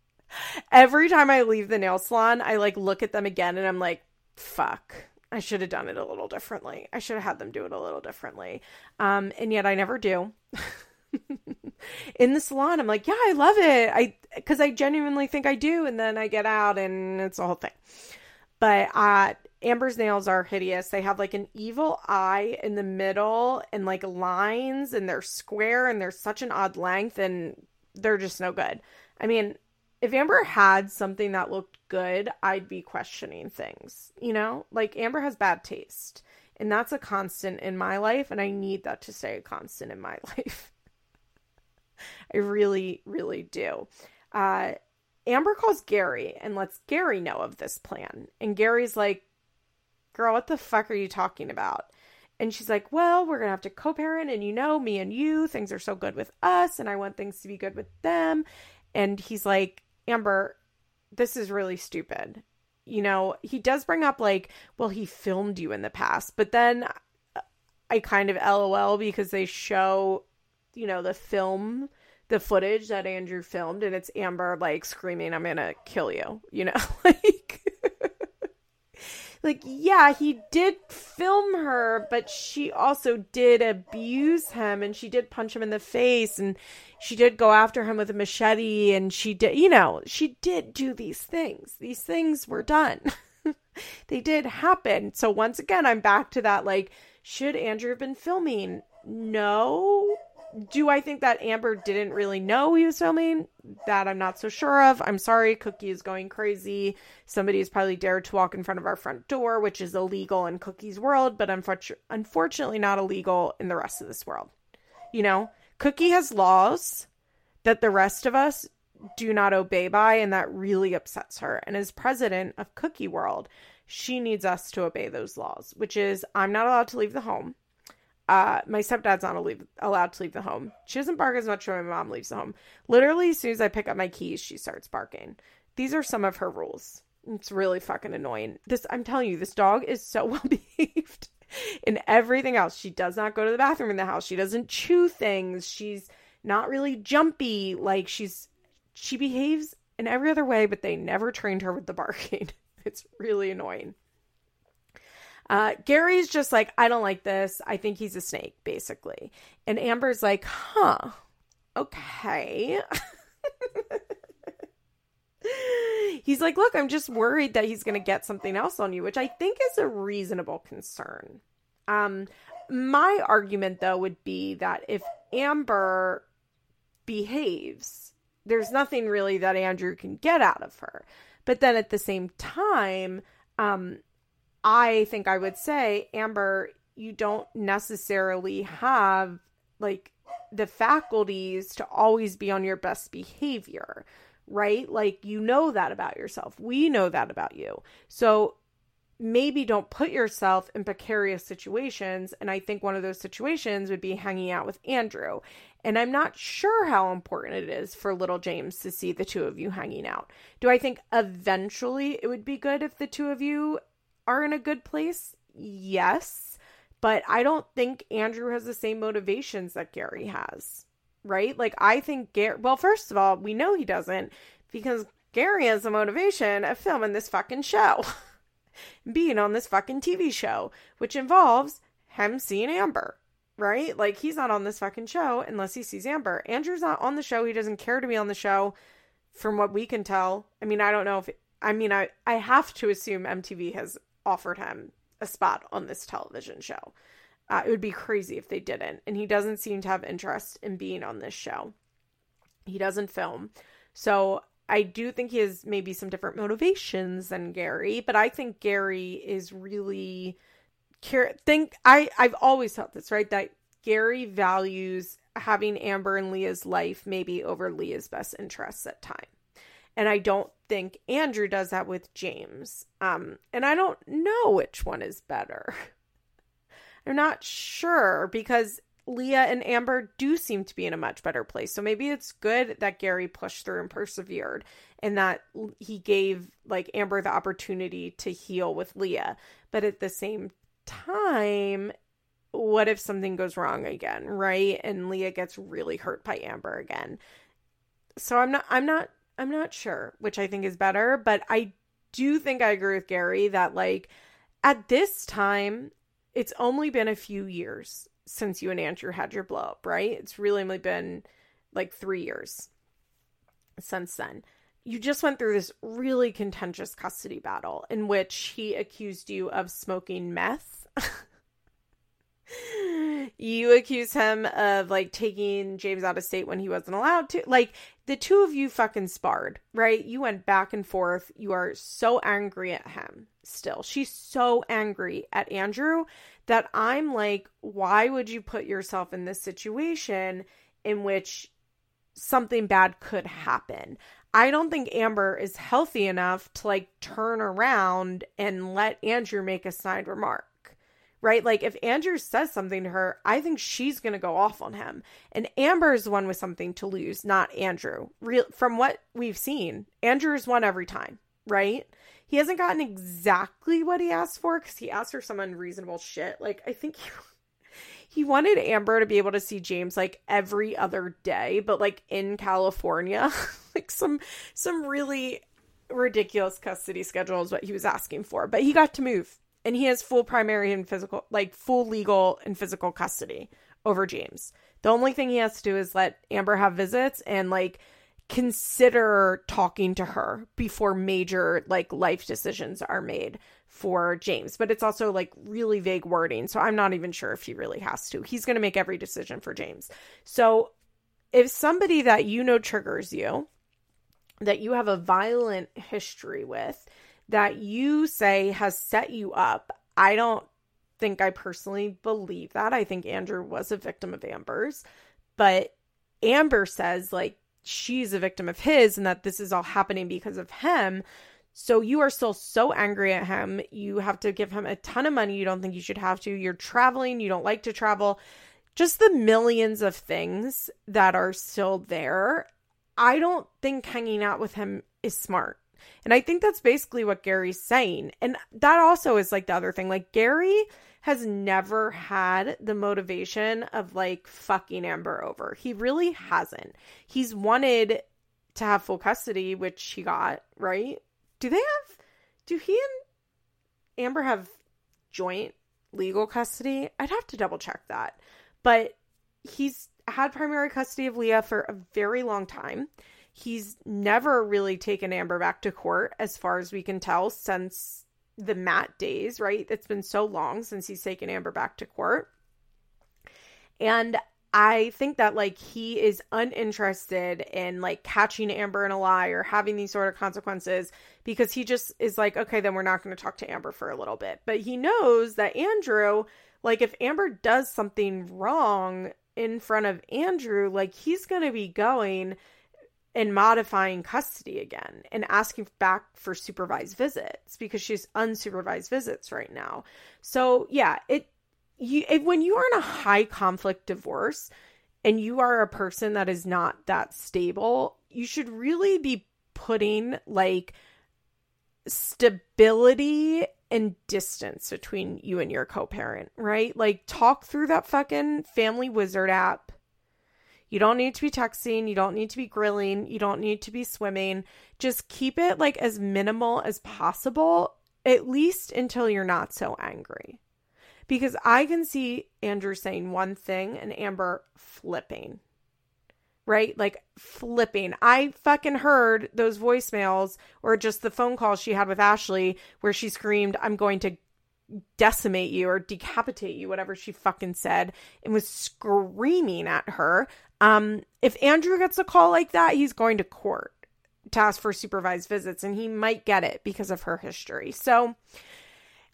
Every time I leave the nail salon, I like look at them again and I'm like, fuck I should have done it a little differently. I should have had them do it a little differently. Um, and yet I never do. [LAUGHS] in the salon, I'm like, yeah, I love it. I because I genuinely think I do, and then I get out and it's a whole thing. But uh Amber's nails are hideous. They have like an evil eye in the middle and like lines and they're square and they're such an odd length and they're just no good. I mean, if Amber had something that looked good, I'd be questioning things, you know? Like Amber has bad taste, and that's a constant in my life, and I need that to stay a constant in my [LAUGHS] life. I really, really do. Uh, Amber calls Gary and lets Gary know of this plan. And Gary's like, Girl, what the fuck are you talking about? And she's like, Well, we're going to have to co parent. And you know, me and you, things are so good with us. And I want things to be good with them. And he's like, Amber, this is really stupid. You know, he does bring up, like, well, he filmed you in the past, but then I kind of lol because they show, you know, the film, the footage that Andrew filmed, and it's Amber, like, screaming, I'm gonna kill you, you know, [LAUGHS] like. yeah, he did film her, but she also did abuse him and she did punch him in the face and she did go after him with a machete and she did, you know, she did do these things. These things were done. [LAUGHS] they did happen. So once again, I'm back to that like, should Andrew have been filming? No, do I think that Amber didn't really know he was filming? That I'm not so sure of. I'm sorry, Cookie is going crazy. Somebody has probably dared to walk in front of our front door, which is illegal in Cookie's world, but unfortunately not illegal in the rest of this world. You know, Cookie has laws that the rest of us do not obey by, and that really upsets her. And as president of Cookie World, she needs us to obey those laws, which is I'm not allowed to leave the home. Uh, my stepdad's not leave, allowed to leave the home. She doesn't bark as much when my mom leaves the home. Literally, as soon as I pick up my keys, she starts barking. These are some of her rules. It's really fucking annoying. This, I'm telling you, this dog is so [LAUGHS] well behaved in everything else. She does not go to the bathroom in the house. She doesn't chew things. She's not really jumpy. Like she's, she behaves in every other way, but they never trained her with the barking. [LAUGHS] It's really annoying. Uh, Gary's just like, I don't like this. I think he's a snake, basically. And Amber's like, huh, okay. [LAUGHS] he's like, look, I'm just worried that he's going to get something else on you, which I think is a reasonable concern. Um, my argument, though, would be that if Amber behaves, there's nothing really that Andrew can get out of her. But then at the same time, um, I think I would say, Amber, you don't necessarily have like the faculties to always be on your best behavior, right? Like you know that about yourself. We know that about you. So maybe don't put yourself in precarious situations. And I think one of those situations would be hanging out with Andrew. And I'm not sure how important it is for little James to see the two of you hanging out. Do I think eventually it would be good if the two of you are in a good place? Yes. But I don't think Andrew has the same motivations that Gary has, right? Like, I think Gary, well, first of all, we know he doesn't because Gary has the motivation of filming this fucking show, [LAUGHS] being on this fucking TV show, which involves him seeing Amber, right? Like, he's not on this fucking show unless he sees Amber. Andrew's not on the show. He doesn't care to be on the show, from what we can tell. I mean, I don't know if, I mean, I, I have to assume MTV has offered him a spot on this television show. Uh, it would be crazy if they didn't. And he doesn't seem to have interest in being on this show. He doesn't film. So I do think he has maybe some different motivations than Gary, but I think Gary is really care think I I've always thought this, right? That Gary values having Amber and Leah's life maybe over Leah's best interests at times. And I don't think Andrew does that with James. Um, and I don't know which one is better. [LAUGHS] I'm not sure because Leah and Amber do seem to be in a much better place. So maybe it's good that Gary pushed through and persevered and that he gave like Amber the opportunity to heal with Leah. But at the same time, what if something goes wrong again, right? And Leah gets really hurt by Amber again. So I'm not I'm not I'm not sure which I think is better, but I do think I agree with Gary that like at this time it's only been a few years since you and Andrew had your blow up, right? It's really only been like 3 years since then. You just went through this really contentious custody battle in which he accused you of smoking meth. [LAUGHS] you accuse him of like taking James out of state when he wasn't allowed to. Like the two of you fucking sparred, right? You went back and forth. You are so angry at him still. She's so angry at Andrew that I'm like, why would you put yourself in this situation in which something bad could happen? I don't think Amber is healthy enough to like turn around and let Andrew make a snide remark right? Like if Andrew says something to her, I think she's going to go off on him. And Amber's the one with something to lose, not Andrew. Real from what we've seen, Andrew's won every time, right? He hasn't gotten exactly what he asked for cuz he asked for some unreasonable shit. Like I think [LAUGHS] he he wanted Amber to be able to see James like every other day, but like in California. [LAUGHS] like some some really ridiculous custody schedule is what he was asking for, but he got to move and he has full primary and physical, like full legal and physical custody over James. The only thing he has to do is let Amber have visits and like consider talking to her before major like life decisions are made for James. But it's also like really vague wording. So I'm not even sure if he really has to. He's going to make every decision for James. So if somebody that you know triggers you, that you have a violent history with, that you say has set you up, I don't think I personally believe that. I think Andrew was a victim of Amber's, but Amber says like she's a victim of his and that this is all happening because of him. So you are still so angry at him. You have to give him a ton of money you don't think you should have to. You're traveling, you don't like to travel. Just the millions of things that are still there. I don't think hanging out with him is smart. And I think that's basically what Gary's saying. And that also is like the other thing. Like Gary has never had the motivation of like fucking Amber over. He really hasn't. He's wanted to have full custody, which he got, right? Do they have do he and Amber have joint legal custody? I'd have to double check that. But he's had primary custody of Leah for a very long time. He's never really taken Amber back to court, as far as we can tell, since the Matt days, right? It's been so long since he's taken Amber back to court. And I think that like he is uninterested in like catching Amber in a lie or having these sort of consequences because he just is like, okay, then we're not going to talk to Amber for a little bit. But he knows that Andrew, like, if Amber does something wrong in front of Andrew, like, he's going to be going and modifying custody again and asking back for supervised visits because she's unsupervised visits right now. So, yeah, it you when you are in a high conflict divorce and you are a person that is not that stable, you should really be putting like stability and distance between you and your co-parent, right? Like talk through that fucking family wizard app you don't need to be texting. You don't need to be grilling. You don't need to be swimming. Just keep it like as minimal as possible, at least until you're not so angry. Because I can see Andrew saying one thing and Amber flipping, right? Like flipping. I fucking heard those voicemails or just the phone call she had with Ashley where she screamed, I'm going to decimate you or decapitate you, whatever she fucking said, and was screaming at her. Um, if Andrew gets a call like that, he's going to court to ask for supervised visits, and he might get it because of her history. So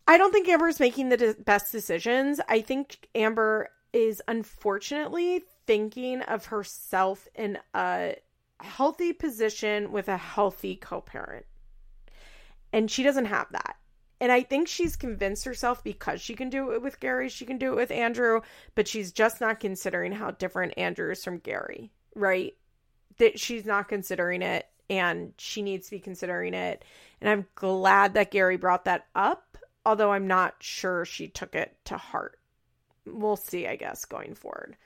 I don't think Amber is making the de- best decisions. I think Amber is unfortunately thinking of herself in a healthy position with a healthy co parent. And she doesn't have that. And I think she's convinced herself because she can do it with Gary, she can do it with Andrew, but she's just not considering how different Andrew is from Gary, right? That she's not considering it and she needs to be considering it. And I'm glad that Gary brought that up, although I'm not sure she took it to heart. We'll see, I guess, going forward.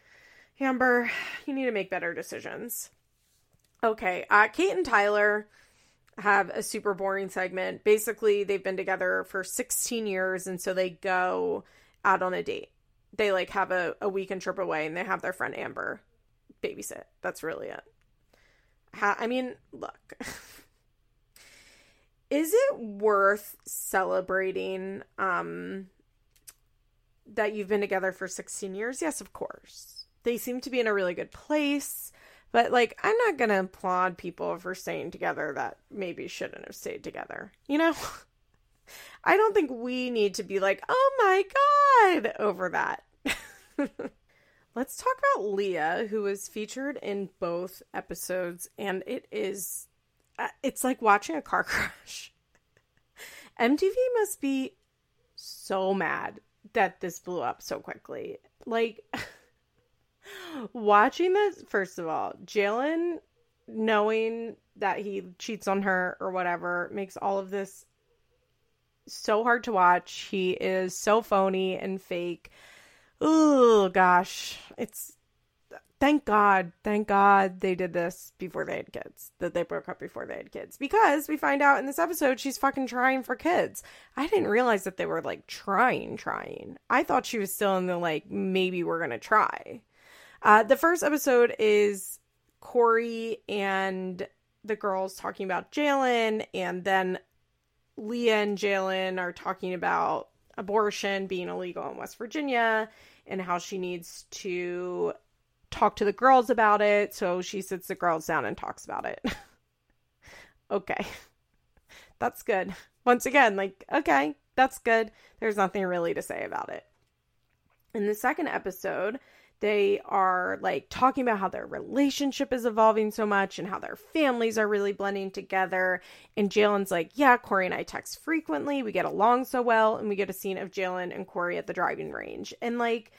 Amber, [SIGHS] you need to make better decisions. Okay, uh, Kate and Tyler have a super boring segment. Basically, they've been together for 16 years, and so they go out on a date. They like have a, a weekend trip away and they have their friend Amber babysit. That's really it. I mean, look. [LAUGHS] Is it worth celebrating um that you've been together for 16 years? Yes, of course. They seem to be in a really good place. But like, I'm not gonna applaud people for staying together that maybe shouldn't have stayed together. You know? [LAUGHS] I don't think we need to be like, oh my god, over that. [LAUGHS] Let's talk about Leah, who was featured in both episodes, and it is, uh, it's like watching a car [LAUGHS] crash. MTV must be so mad that this blew up so quickly. Like, Watching this, first of all, Jaylan knowing that he cheats on her or whatever makes all of this so hard to watch. He is so phony and fake. Oh gosh, it's thank God, thank God they did this before they had kids, that they broke up before they had kids. Because we find out in this episode she's fucking trying for kids. I didn't realize that they were like trying, trying. I thought she was still in the like, maybe we're gonna try. Uh, the first episode is Corey and the girls talking about Jaylan, and then Leah and Jaylan are talking about abortion being illegal in West Virginia and how she needs to talk to the girls about it. So she sits the girls down and talks about it. [LAUGHS] okay. [LAUGHS] That's good. Once again, like, okay, that's good. There's nothing really to say about it. In the second episode, they are like talking about how their relationship is evolving so much and how their families are really blending together. And Jaylan's like, Yeah, Corey and I text frequently. We get along so well. And we get a scene of Jaylan and Corey at the driving range. And like,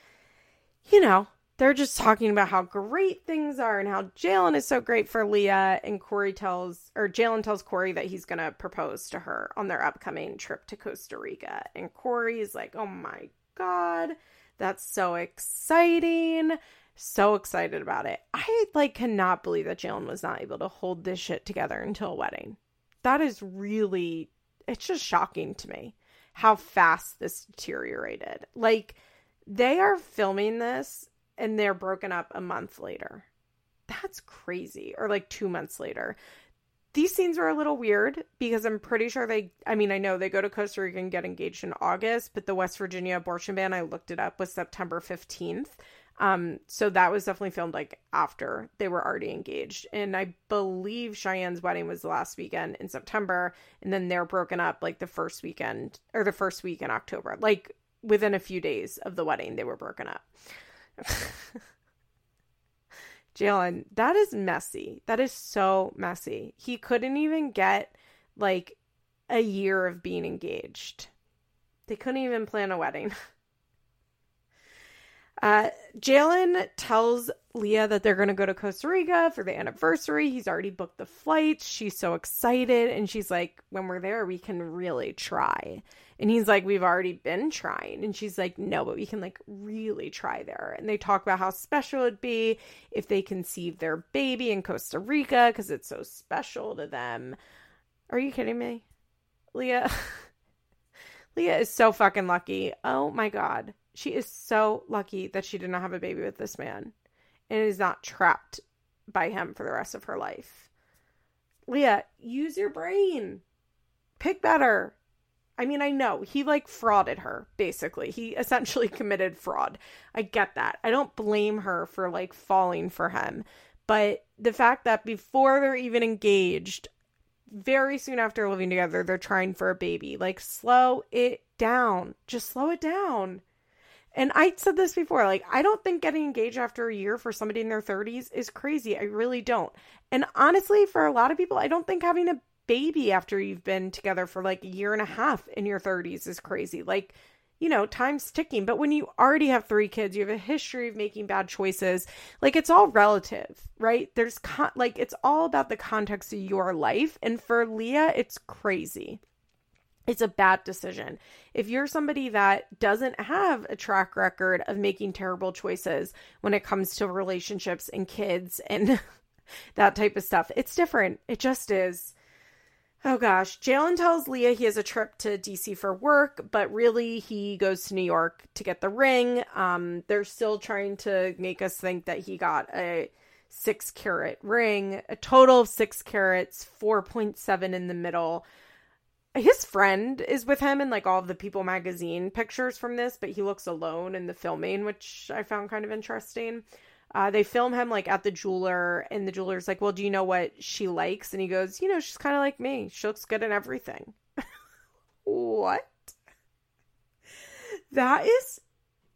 you know, they're just talking about how great things are and how Jaylan is so great for Leah. And Corey tells, or Jaylan tells Corey that he's going to propose to her on their upcoming trip to Costa Rica. And Corey is like, Oh my God that's so exciting. So excited about it. I like cannot believe that Jaylan was not able to hold this shit together until a wedding. That is really it's just shocking to me how fast this deteriorated. Like they are filming this and they're broken up a month later. That's crazy. Or like 2 months later these scenes were a little weird because I'm pretty sure they, I mean, I know they go to Costa Rica and get engaged in August, but the West Virginia abortion ban, I looked it up, was September 15th. Um, so that was definitely filmed like after they were already engaged. And I believe Cheyenne's wedding was the last weekend in September, and then they're broken up like the first weekend or the first week in October. Like within a few days of the wedding, they were broken up. [LAUGHS] Jaylan, that is messy. That is so messy. He couldn't even get like a year of being engaged. They couldn't even plan a wedding. [LAUGHS] Uh, Jaylan tells Leah that they're going to go to Costa Rica for the anniversary. He's already booked the flights. She's so excited. And she's like, when we're there, we can really try. And he's like, We've already been trying. And she's like, No, but we can like really try there. And they talk about how special it'd be if they conceive their baby in Costa Rica because it's so special to them. Are you kidding me? Leah. [LAUGHS] Leah is so fucking lucky. Oh my God. She is so lucky that she did not have a baby with this man and is not trapped by him for the rest of her life. Leah, use your brain. Pick better. I mean, I know he like frauded her, basically. He essentially [LAUGHS] committed fraud. I get that. I don't blame her for like falling for him. But the fact that before they're even engaged, very soon after living together, they're trying for a baby. Like, slow it down. Just slow it down. And I said this before, like, I don't think getting engaged after a year for somebody in their 30s is crazy. I really don't. And honestly, for a lot of people, I don't think having a baby after you've been together for like a year and a half in your 30s is crazy. Like, you know, time's ticking. But when you already have three kids, you have a history of making bad choices. Like, it's all relative, right? There's con- like, it's all about the context of your life. And for Leah, it's crazy. It's a bad decision. If you're somebody that doesn't have a track record of making terrible choices when it comes to relationships and kids and [LAUGHS] that type of stuff, it's different. It just is. Oh gosh, Jaylan tells Leah he has a trip to DC for work, but really he goes to New York to get the ring. Um, they're still trying to make us think that he got a six carat ring, a total of six carats, 4.7 in the middle. His friend is with him in like all the People magazine pictures from this, but he looks alone in the filming, which I found kind of interesting. Uh, they film him like at the jeweler, and the jeweler's like, "Well, do you know what she likes?" And he goes, "You know, she's kind of like me. She looks good in everything." [LAUGHS] what? That is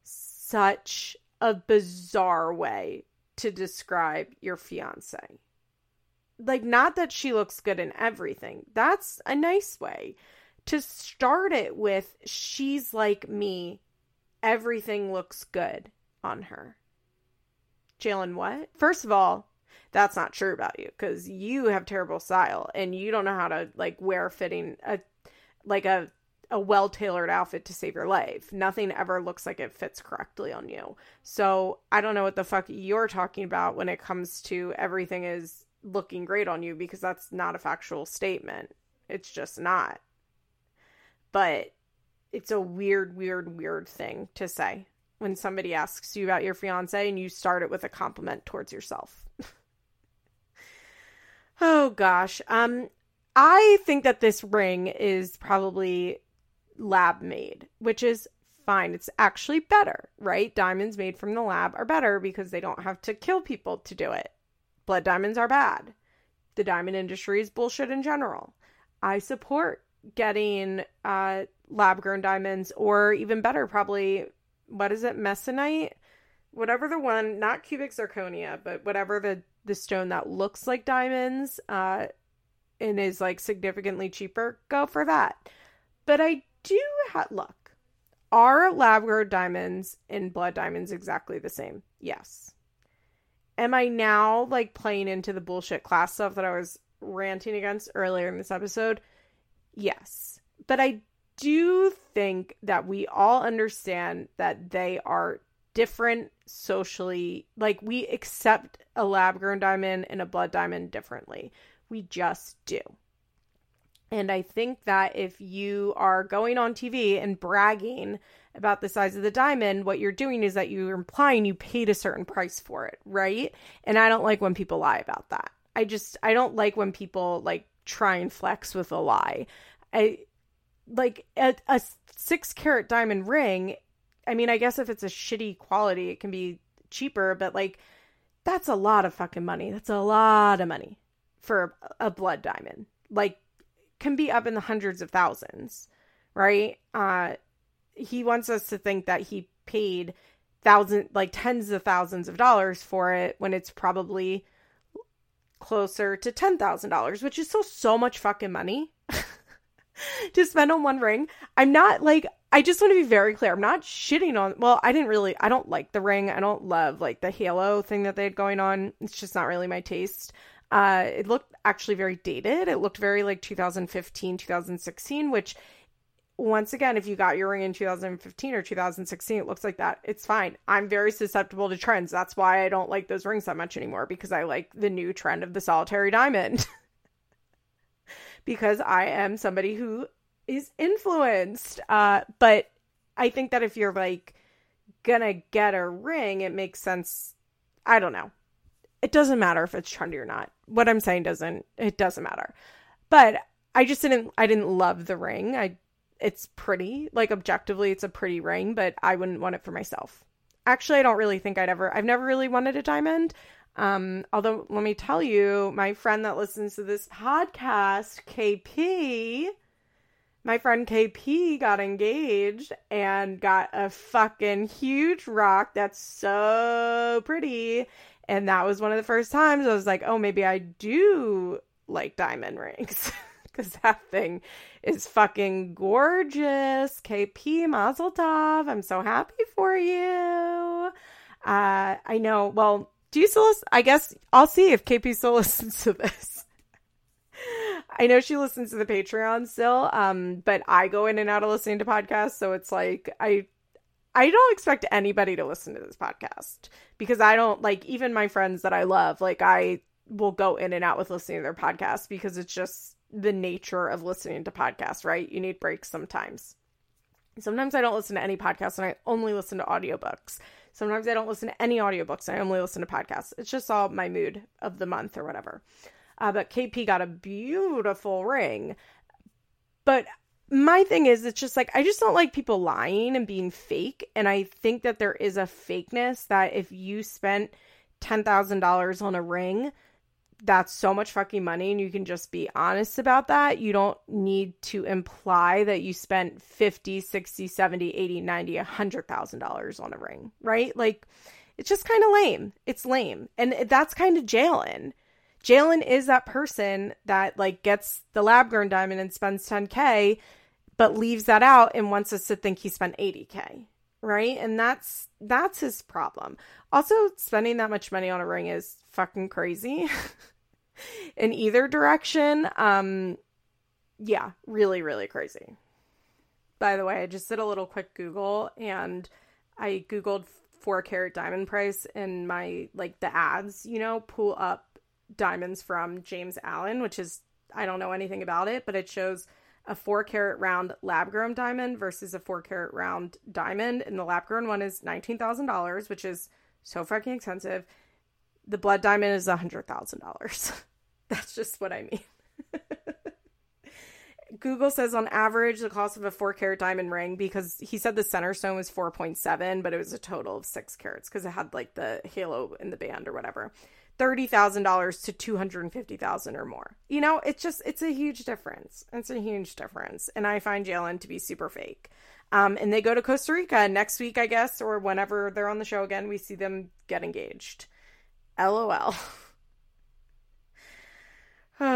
such a bizarre way to describe your fiance. Like, not that she looks good in everything. That's a nice way to start it with. She's like me. Everything looks good on her. Jaylan, what? First of all, that's not true about you because you have terrible style and you don't know how to like wear fitting a like a a well tailored outfit to save your life. Nothing ever looks like it fits correctly on you. So I don't know what the fuck you're talking about when it comes to everything is looking great on you because that's not a factual statement. It's just not. But it's a weird, weird, weird thing to say when somebody asks you about your fiance and you start it with a compliment towards yourself. [LAUGHS] oh gosh. Um I think that this ring is probably lab made, which is fine. It's actually better, right? Diamonds made from the lab are better because they don't have to kill people to do it. Blood diamonds are bad. The diamond industry is bullshit in general. I support getting uh, lab grown diamonds, or even better, probably, what is it, mesocyte? Whatever the one, not cubic zirconia, but whatever the, the stone that looks like diamonds uh, and is like significantly cheaper, go for that. But I do have, look, are lab grown diamonds and blood diamonds exactly the same? Yes. Am I now like playing into the bullshit class stuff that I was ranting against earlier in this episode? Yes. But I do think that we all understand that they are different socially. Like, we accept a lab grown diamond and a blood diamond differently. We just do. And I think that if you are going on TV and bragging about the size of the diamond, what you're doing is that you're implying you paid a certain price for it, right? And I don't like when people lie about that. I just, I don't like when people like try and flex with a lie. I like a, a six carat diamond ring. I mean, I guess if it's a shitty quality, it can be cheaper, but like that's a lot of fucking money. That's a lot of money for a blood diamond. Like can be up in the hundreds of thousands, right? Uh he wants us to think that he paid thousand like tens of thousands of dollars for it when it's probably closer to $10,000, which is still so much fucking money. [LAUGHS] to spend on one ring. I'm not like I just want to be very clear. I'm not shitting on well, I didn't really I don't like the ring. I don't love like the halo thing that they had going on. It's just not really my taste. Uh it looked actually very dated. It looked very like 2015, 2016, which once again, if you got your ring in 2015 or 2016, it looks like that. It's fine. I'm very susceptible to trends. That's why I don't like those rings that much anymore because I like the new trend of the solitary diamond. [LAUGHS] because I am somebody who is influenced. Uh, but I think that if you're like gonna get a ring, it makes sense. I don't know. It doesn't matter if it's trendy or not. What I'm saying doesn't. It doesn't matter. But I just didn't. I didn't love the ring. I. It's pretty. Like objectively, it's a pretty ring, but I wouldn't want it for myself. Actually, I don't really think I'd ever. I've never really wanted a diamond. Um, although let me tell you, my friend that listens to this podcast, KP, my friend KP got engaged and got a fucking huge rock that's so pretty. And that was one of the first times I was like, oh, maybe I do like diamond rings. [LAUGHS] Because that thing is fucking gorgeous. KP Mazel Tov. I'm so happy for you. Uh, I know, well, do you still listen? I guess I'll see if KP still [LAUGHS] listens to this. I know she listens to the Patreon still, um, but I go in and out of listening to podcasts, so it's like I I don't expect anybody to listen to this podcast because I don't like even my friends that I love, like I will go in and out with listening to their podcasts because it's just the nature of listening to podcasts, right? You need breaks sometimes. Sometimes I don't listen to any podcasts and I only listen to audiobooks. Sometimes I don't listen to any audiobooks. I only listen to podcasts. It's just all my mood of the month or whatever. Uh, but KP got a beautiful ring. But my thing is, it's just like, I just don't like people lying and being fake. And I think that there is a fakeness that if you spent $10,000 on a ring, that's so much fucking money and you can just be honest about that. You don't need to imply that you spent 50 60 70 80 90 100000 dollars on a ring right? Like it's just kind of lame. It's lame. And that's kind of Jaylan. Jaylan is that person that like gets the lab grown diamond and spends 10k but leaves that out and wants us to think he spent 80k right? And that's that's his problem. Also spending that much money on a ring is fucking crazy [LAUGHS] [LAUGHS] in either direction. Um, yeah, really, really crazy. by the way. I just did a little quick Google and I Googled four carat diamond price and my like the ads, you know, pull up diamonds from James Allen, which is I don't know anything about it, but it shows a four carat round lab grown diamond versus a four carat round diamond. And the lab grown one is $19,000, which is so fucking expensive. The blood diamond is $100,000. [LAUGHS] That's just what I mean. [LAUGHS] Google says on average the cost of a four carat diamond ring because he said the center stone was 4.7, but it was a total of six carats because it had like the halo in the band or whatever. $30,000 to 250,000 or more. You know, it's just it's a huge difference. It's a huge difference. And I find Jaylan to be super fake. Um, and they go to Costa Rica next week, I guess, or whenever they're on the show again, we see them get engaged. LOL. [LAUGHS]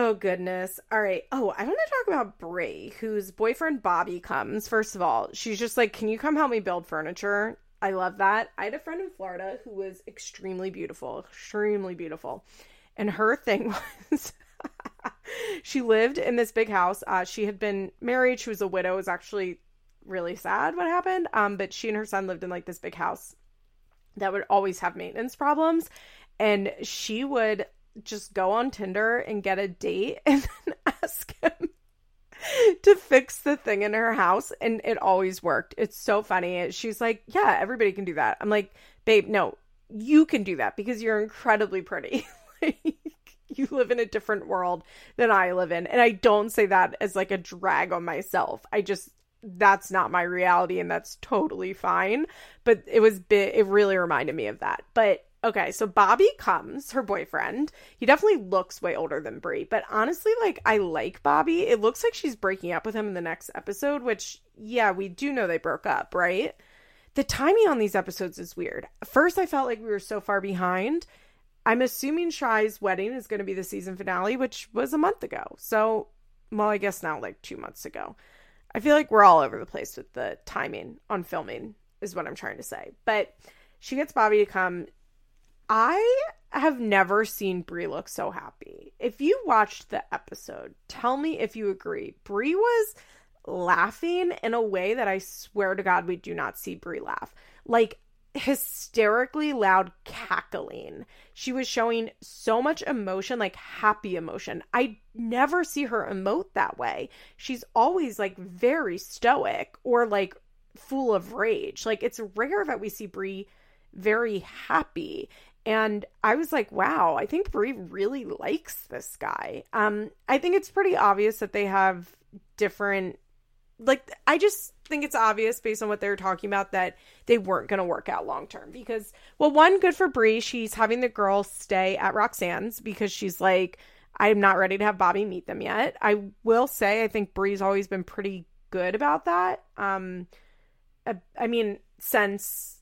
oh goodness. All right. Oh, I want to talk about Brie, whose boyfriend Bobby comes. First of all, she's just like, "Can you come help me build furniture?" I love that. I had a friend in Florida who was extremely beautiful, extremely beautiful. And her thing [LAUGHS] was [LAUGHS] she lived in this big house. Uh, she had been married. She was a widow. It was actually really sad what happened. Um, but she and her son lived in like this big house that would always have maintenance problems. And she would just go on Tinder and get a date and [LAUGHS] then ask him to fix the thing in her house and it always worked. It's so funny. She's like, "Yeah, everybody can do that." I'm like, "Babe, no. You can do that because you're incredibly pretty." [LAUGHS] like you live in a different world than I live in. And I don't say that as like a drag on myself. I just that's not my reality and that's totally fine. But it was it really reminded me of that. But Okay, so Bobby comes, her boyfriend. He definitely looks way older than Brie, but honestly, like I like Bobby. It looks like she's breaking up with him in the next episode, which yeah, we do know they broke up, right? The timing on these episodes is weird. First, I felt like we were so far behind. I'm assuming Shy's wedding is going to be the season finale, which was a month ago. So, well, I guess now like two months ago. I feel like we're all over the place with the timing on filming, is what I'm trying to say. But she gets Bobby to come. I have never seen Brie look so happy. If you watched the episode, tell me if you agree. Brie was laughing in a way that I swear to God we do not see Brie laugh. Like hysterically loud cackling. She was showing so much emotion, like happy emotion. I never see her emote that way. She's always like very stoic or like full of rage. Like it's rare that we see Brie very happy. And I was like, wow, I think Brie really likes this guy. Um, I think it's pretty obvious that they have different like I just think it's obvious based on what they were talking about that they weren't going to work out long term because well one good for Brie she's having the girls stay at Roxanne's because she's like I'm not ready to have Bobby meet them yet. I will say I think Brie's always been pretty good about that. Um I, I mean since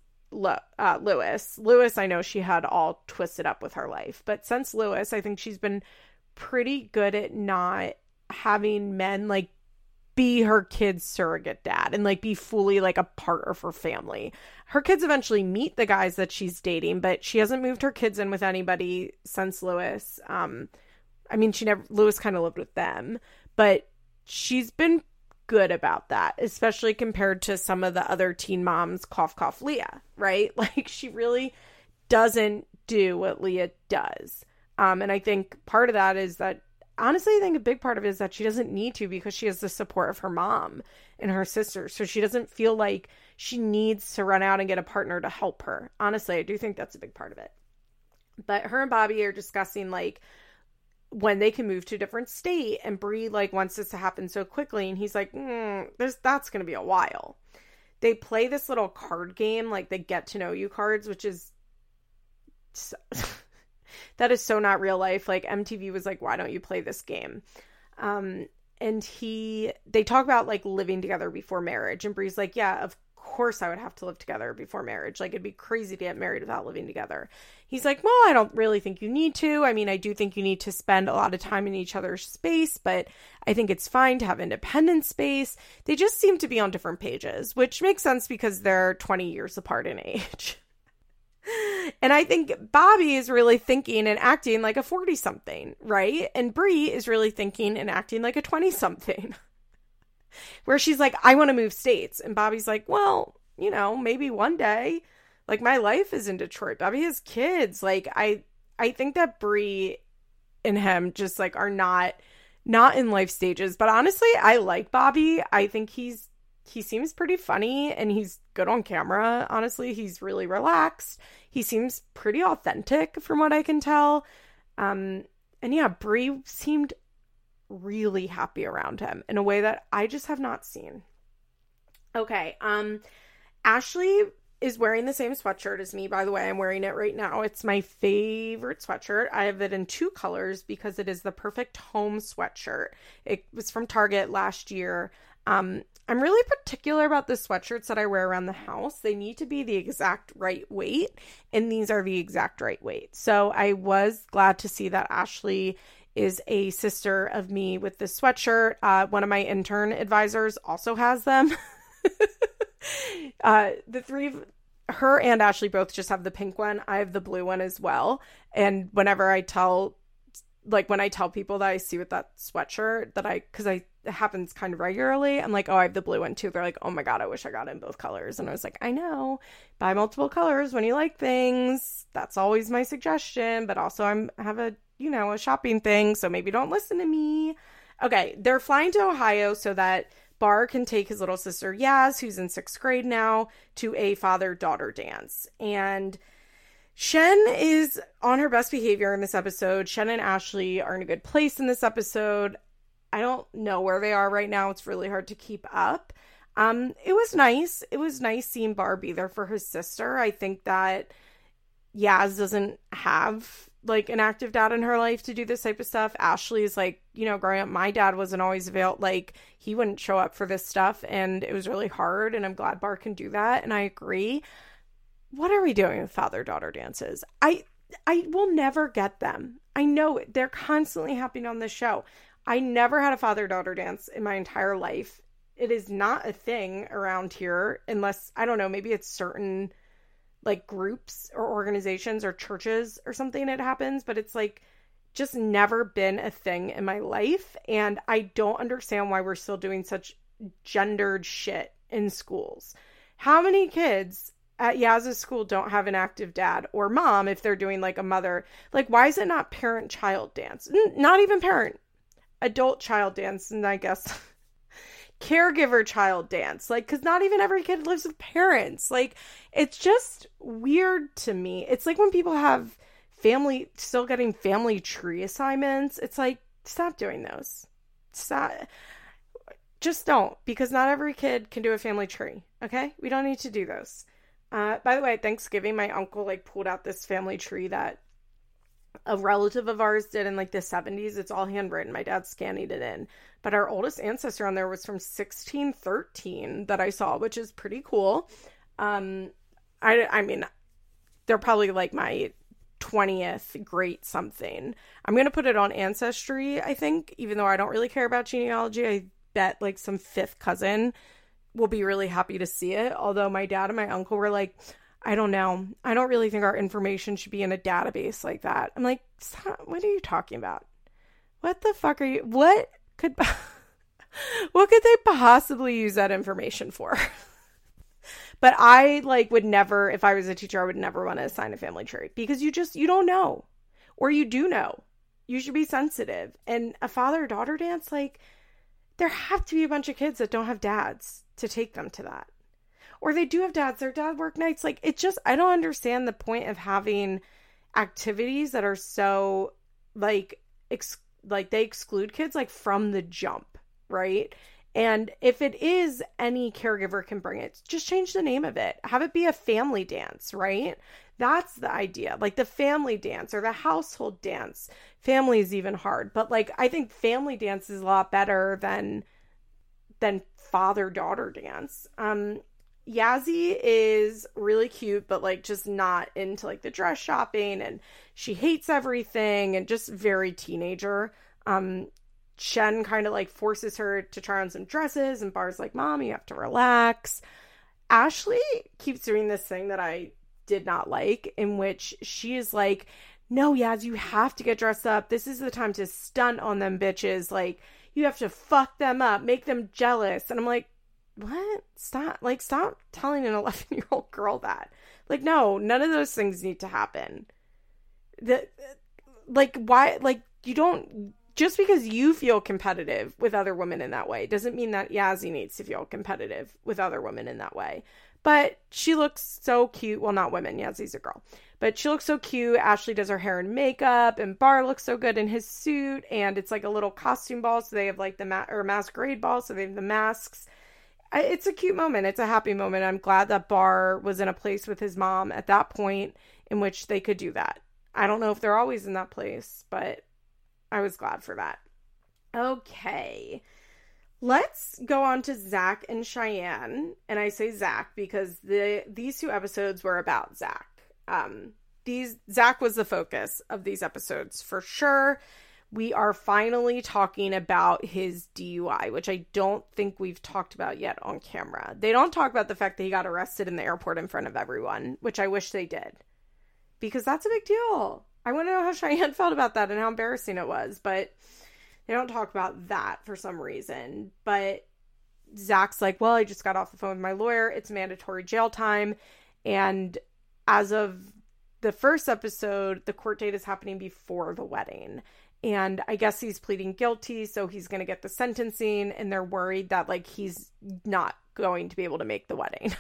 uh, Luis. Luis, I know she had all twisted up with her life, but since Luis, I think she's been pretty good at not having men like be her kid's surrogate dad and like be fully like a part of her family. Her kids eventually meet the guys that she's dating, but she hasn't moved her kids in with anybody since Luis. Um, I mean, she never Luis kind of lived with them, but she's been good about that, especially compared to some of the other teen moms, cough, cough, Leah, right? [LAUGHS] Like she really doesn't do what Leah does. Um, and I think part of that is that honestly, I think a big part of it is that she doesn't need to because she has the support of her mom and her sister. So she doesn't feel like she needs to run out and get a partner to help her. Honestly, I do think that's a big part of it. But her and Bobby are discussing like when they can move to a different state and Bree like wants this to happen so quickly and he's like mm, there's that's gonna be a while. They play this little card game like they get to know you cards which is so, [LAUGHS] that is so not real life. Like mtv was like why don't you play this game? Um and he they talk about like living together before marriage and Bree's like yeah of course I would have to live together before marriage. Like it'd be crazy to get married without living together. He's like, Well, I don't really think you need to. I mean, I do think you need to spend a lot of time in each other's space, but I think it's fine to have independent space. They just seem to be on different pages, which makes sense because they're 20 years apart in age. [LAUGHS] and I think Bobby is really thinking and acting like a 40 something, right? And Brie is really thinking and acting like a 20 something. [LAUGHS] where she's like, I want to move states. And Bobby's like, well, you know, maybe one day. Like my life is in Detroit. Bobby has kids. Like I I think that Bri and him just like are not not in life stages. But honestly, I like Bobby. I think he's he seems pretty funny and he's good on camera. Honestly, he's really relaxed. He seems pretty authentic from what I can tell. Um and yeah, Bri seemed really happy around him in a way that I just have not seen. Okay, um Ashley is wearing the same sweatshirt as me, by the way. I'm wearing it right now. It's my favorite sweatshirt. I have it in two colors because it is the perfect home sweatshirt. It was from Target last year. Um, I'm really particular about the sweatshirts that I wear around the house. They need to be the exact right weight, and these are the exact right weight. So I was glad to see that Ashley is a sister of me with this sweatshirt. Uh, one of my intern advisors also has them. [LAUGHS] uh, the three her and Ashley both just have the pink one. I have the blue one as well. And whenever I tell, like when I tell people that I see with that sweatshirt, that I, because I, it happens kind of regularly, I'm like, oh, I have the blue one too. They're like, oh my God, I wish I got in both colors. And I was like, I know, buy multiple colors when you like things. That's always my suggestion. But also, I'm have a, you know, a shopping thing. So maybe don't listen to me. Okay. They're flying to Ohio so that Bar can take his little sister Yaz, who's in sixth grade now, to a father daughter dance. And Shen is on her best behavior in this episode. Shen and Ashley are in a good place in this episode. I don't know where they are right now. It's really hard to keep up. Um, it was nice. It was nice seeing Bar be there for his sister. I think that Yaz doesn't have like an active dad in her life to do this type of stuff. Ashley is like, you know, growing up, my dad wasn't always available. Like, he wouldn't show up for this stuff, and it was really hard. And I'm glad Bar can do that, and I agree. What are we doing with father daughter dances? I I will never get them. I know it. They're constantly happening on this show. I never had a father daughter dance in my entire life. It is not a thing around here unless I don't know, maybe it's certain like groups or organizations or churches or something it happens, but it's like just never been a thing in my life. And I don't understand why we're still doing such gendered shit in schools. How many kids at Yaz's school don't have an active dad or mom if they're doing like a mother? Like, why is it not parent child dance? N- not even parent, adult child dance. And I guess [LAUGHS] caregiver child dance. Like because not even every kid lives with parents. Like it's just weird to me. It's like when people have family still getting family tree assignments it's like stop doing those. Stop just don't because not every kid can do a family tree okay? We don't need to do those. Uh, by the way thanksgiving my uncle like pulled out this family tree that a relative of ours did in like the 70s. It's all handwritten. My dad scanning it in. But our oldest ancestor on there was from 1613 that I saw, which is pretty cool. Um, I, I mean, they're probably like my 20th great something. I'm going to put it on Ancestry, I think, even though I don't really care about genealogy. I bet like some fifth cousin will be really happy to see it. Although my dad and my uncle were like, I don't know. I don't really think our information should be in a database like that. I'm like, what are you talking about? What the fuck are you? What could, [LAUGHS] what could they possibly use that information for? [LAUGHS] but I like would never, if I was a teacher, I would never want to assign a family tree because you just, you don't know. Or you do know. You should be sensitive. And a father daughter dance, like, there have to be a bunch of kids that don't have dads to take them to that or they do have dads their dad work nights. Like it just i don't understand the point of having activities that are so like ex- like they exclude kids like from the jump right? And if it is any caregiver can bring it just change the name of it. Have it be a family dance right? That's the idea. Like the family dance or the household dance. Family is even hard but like i think family dance is a lot better than than father daughter dance. Um Yazzie is really cute, but like just not into like the dress shopping and she hates everything and just very teenager. Um, Shen kind of like forces her to try on some dresses, and Bar's like, Mom, you have to relax. Ashley keeps doing this thing that I did not like, in which she is like, No, Yaz, you have to get dressed up. This is the time to stunt on them bitches. Like, You have to fuck them up, make them jealous. And I'm like, what? Stop. Like, stop telling an [LAUGHS] 11 year old girl that. Like, no, none of those things need to happen. The, like, why? Like, you don't. Just because you feel competitive with other women in that way doesn't mean that Yazzie needs to feel competitive with other women in that way. But she looks so cute. Well, not women. Yazzie's a girl. But she looks so cute. Ashley does her hair and makeup, and Bar looks so good in his suit. And it's like a little costume ball, so they have like the ma- or masquerade ball, so they have the masks. It's a cute moment. It's a happy moment. I'm glad that Bar was in a place with his mom at that point in which they could do that. I don't know if they're always in that place, but I was glad for that. Okay. Let's go on to Zach and Cheyenne. And I say Zach because the these two episodes were about Zach. Um, these Zach was the focus of these episodes for sure. We are finally talking about his DUI, which I don't think we've talked about yet on camera. They don't talk about the fact that he got arrested in the airport in front of everyone, which I wish they did. Because that's a big deal. I want to know how Cheyenne [LAUGHS] felt about that and how embarrassing it was, but they don't talk about that for some reason. But Zach's like, well, I just got off the phone with my lawyer. It's mandatory jail time. And as of the first episode, the court date is happening before the wedding. And I guess he's pleading guilty, so he's going to get the sentencing, and they're worried that, like, he's not going to be able to make the wedding.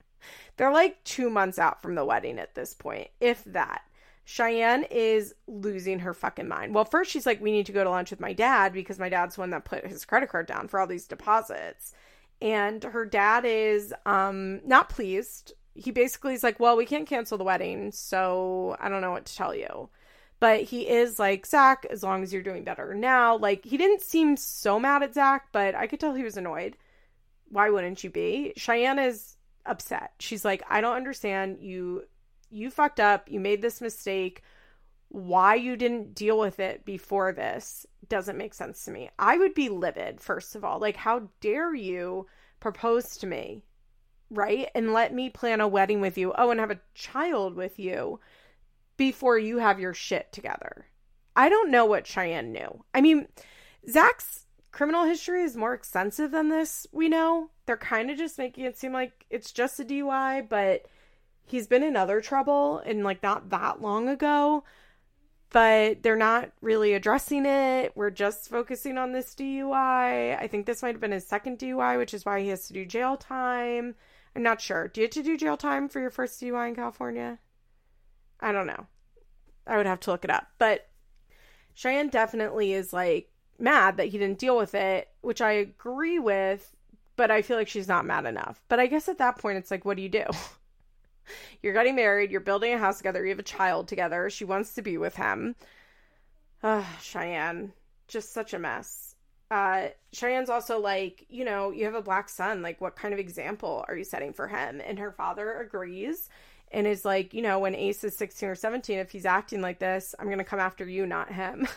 [LAUGHS] they're like two months out from the wedding at this point, if that. Cheyenne is losing her fucking mind. Well, first she's like, we need to go to lunch with my dad because my dad's the one that put his credit card down for all these deposits. And her dad is um not pleased he basically is like, well, we can't cancel the wedding, so I don't know what to tell you. But he is like, Zach, as long as you're doing better now. Like, he didn't seem so mad at Zach, but I could tell he was annoyed. Why wouldn't you be? Cheyenne is upset. She's like, I don't understand. You you fucked up. You made this mistake. Why you didn't deal with it before this doesn't make sense to me. I would be livid, first of all. Like, how dare you propose to me right? And let me plan a wedding with you. Oh, and have a child with you before you have your shit together. I don't know what Cheyenne knew. I mean, Zach's criminal history is more extensive than this, we know. They're kind of just making it seem like it's just a DUI, but he's been in other trouble and like not that long ago. But they're not really addressing it. We're just focusing on this DUI. I think this might have been his second DUI, which is why he has to do jail time. I'm not sure. Do you have to do jail time for your first DUI in California? I don't know. I would have to look it up. But Cheyenne definitely is like mad that he didn't deal with it, which I agree with, but I feel like she's not mad enough. But I guess at that point, it's like, what do you do? [LAUGHS] you're getting married, you're building a house together, you have a child together. She wants to be with him. Uh, Cheyenne, just such a mess uh Cheyenne's also like, you know, you have a black son, like what kind of example are you setting for him? And her father agrees and is like, you know, when Ace is 16 or 17, if he's acting like this, I'm going to come after you, not him.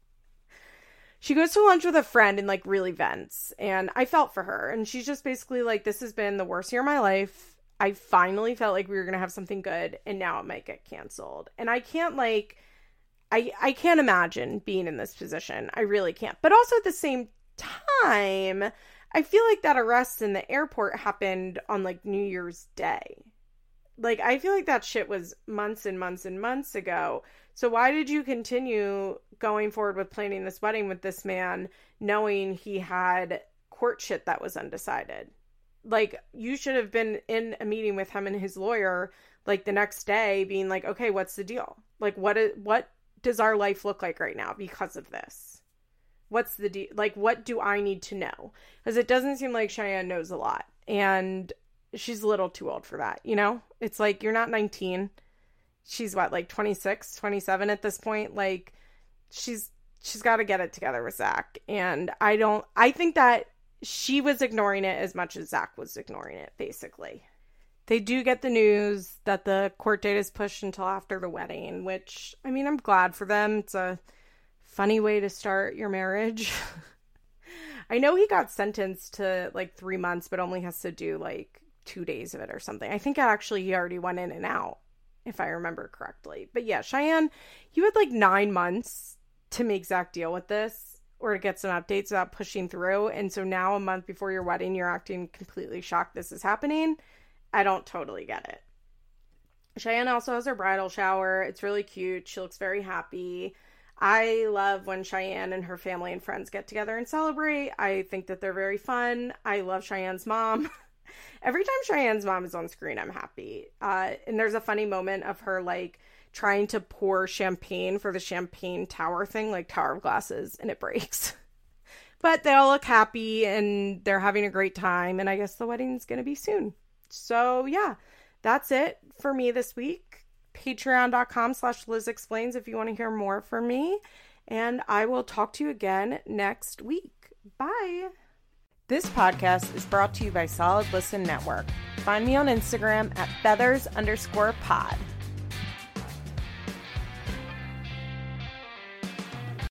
[LAUGHS] she goes to lunch with a friend and like really vents, and I felt for her. And she's just basically like, this has been the worst year of my life. I finally felt like we were going to have something good, and now it might get canceled. And I can't like I I can't imagine being in this position. I really can't. But also at the same time, I feel like that arrest in the airport happened on like New Year's Day. Like I feel like that shit was months and months and months ago. So why did you continue going forward with planning this wedding with this man knowing he had court shit that was undecided? Like you should have been in a meeting with him and his lawyer like the next day being like, "Okay, what's the deal? Like what is what does our life look like right now because of this? What's the like what do I need to know? Cuz it doesn't seem like Cheyenne knows a lot and she's a little too old for that, you know? It's like you're not 19. She's what like 26, 27 at this point. Like she's she's got to get it together with Zach and I don't I think that she was ignoring it as much as Zach was ignoring it, basically they do get the news that the court date is pushed until after the wedding, which I mean, I'm glad for them. It's a funny way to start your marriage. [LAUGHS] I know he got sentenced to like three months, but only has to do like two days of it or something. I think actually he already went in and out, if I remember correctly. But yeah, Cheyenne, you had like nine months to make Zach deal with this, or to get some updates without pushing through. And so now, a month before your wedding, you're acting completely shocked this is happening. I don't totally get it. Cheyenne also has her bridal shower. It's really cute. She looks very happy. I love when Cheyenne and her family and friends get together and celebrate. I think that they're very fun. I love Cheyenne's mom. [LAUGHS] Every time Cheyenne's mom is on screen, I'm happy. Uh, and there's a funny moment of her like trying to pour champagne for the champagne tower thing, like tower of glasses, and it breaks. [LAUGHS] but they all look happy and they're having a great time. And I guess the wedding's going to be soon. So, yeah, that's it for me this week patreon.com slash Liz Explains if you want to hear more from me. And I will talk to you again next week. Bye. This podcast is brought to you by Solid Listen Network. Find me on Instagram at feathers underscore pod.